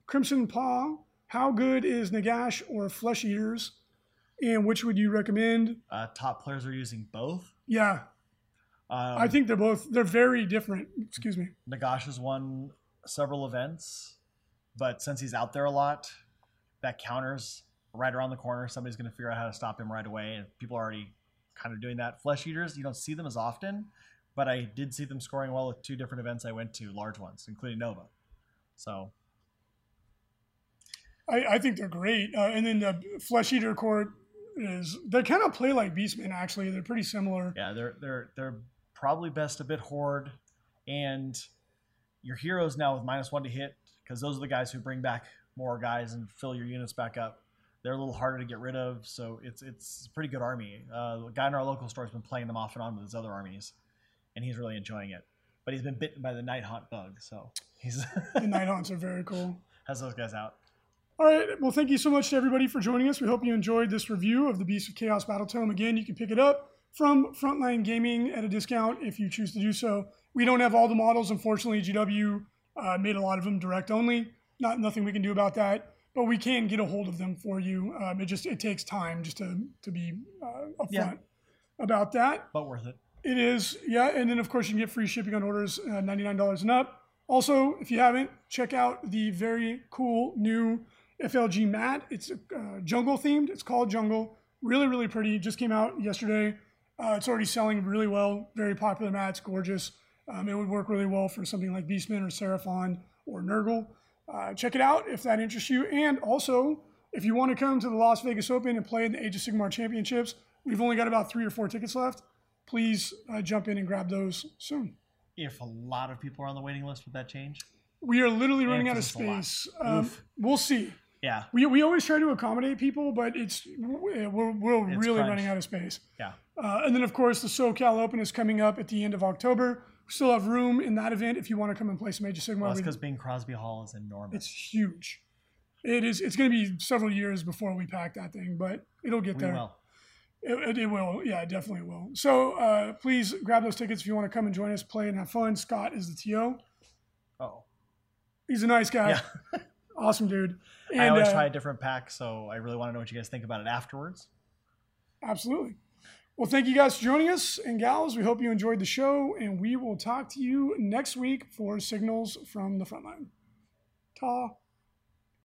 Crimson Paw, how good is Nagash or Flesh Eaters? And which would you recommend? Uh, top players are using both. Yeah, Um, I think they're both, they're very different. Excuse me. Nagash has won several events, but since he's out there a lot, that counters right around the corner. Somebody's going to figure out how to stop him right away, and people are already kind of doing that. Flesh eaters, you don't see them as often, but I did see them scoring well at two different events I went to, large ones, including Nova. So I, I think they're great. Uh, and then the Flesh Eater Court is, they kind of play like Beastmen, actually. They're pretty similar. yeah, they're they're they're probably best a bit horde, and your heroes now with minus one to hit because those are the guys who bring back more guys and fill your units back up. They're a little harder to get rid of, so it's it's a pretty good army. Uh, a guy in our local store has been playing them off and on with his other armies, and he's really enjoying it. But he's been bitten by the Nighthaunt bug, so he's The Nighthaunts are very cool. has those guys out. All right. Well, thank you so much to everybody for joining us. We hope you enjoyed this review of the Beast of Chaos Battle Tome. Again, you can pick it up from Frontline Gaming at a discount if you choose to do so. We don't have all the models, unfortunately. GW uh, made a lot of them direct only. Not nothing we can do about that, but we can get a hold of them for you. Um, it just it takes time just to to be uh, upfront Yeah. about that. But worth it. It is, yeah. And then, of course, you can get free shipping on orders, uh, $99 and up. Also, if you haven't, check out the very cool new FLG mat. It's uh, jungle themed. It's called Jungle. Really, really pretty. Just came out yesterday. Uh, it's already selling really well. Very popular mat. It's gorgeous. Um, it would work really well for something like Beastman or Seraphon or Nurgle. Uh, check it out if that interests you. And also, if you want to come to the Las Vegas Open and play in the Age of Sigmar Championships, we've only got about three or four tickets left. Please uh, jump in and grab those soon. If a lot of people are on the waiting list, would that change? We are literally running out of it's just a lot. space. Um, we'll see. Yeah. We, we always try to accommodate people, but it's we're, we're It's really crunch. running out of space. Yeah. Uh, and then, of course, the SoCal Open is coming up at the end of October. We still have room in that event if you want to come and play some Age of Sigmar. Well, that's because Bing Crosby Hall is enormous. it's huge. It is. It's going to be several years before we pack that thing, but it'll get we there. will. It, it, will. Yeah, it definitely will. So uh, please grab those tickets if you want to come and join us, play and have fun. Scott is the TO. Oh. He's a nice guy. Yeah. Awesome dude. And, I always uh, try a different pack, so I really want to know what you guys think about it afterwards. Absolutely. Well, thank you guys for joining us and gals. We hope you enjoyed the show, and we will talk to you next week for signals from the front line. Ta.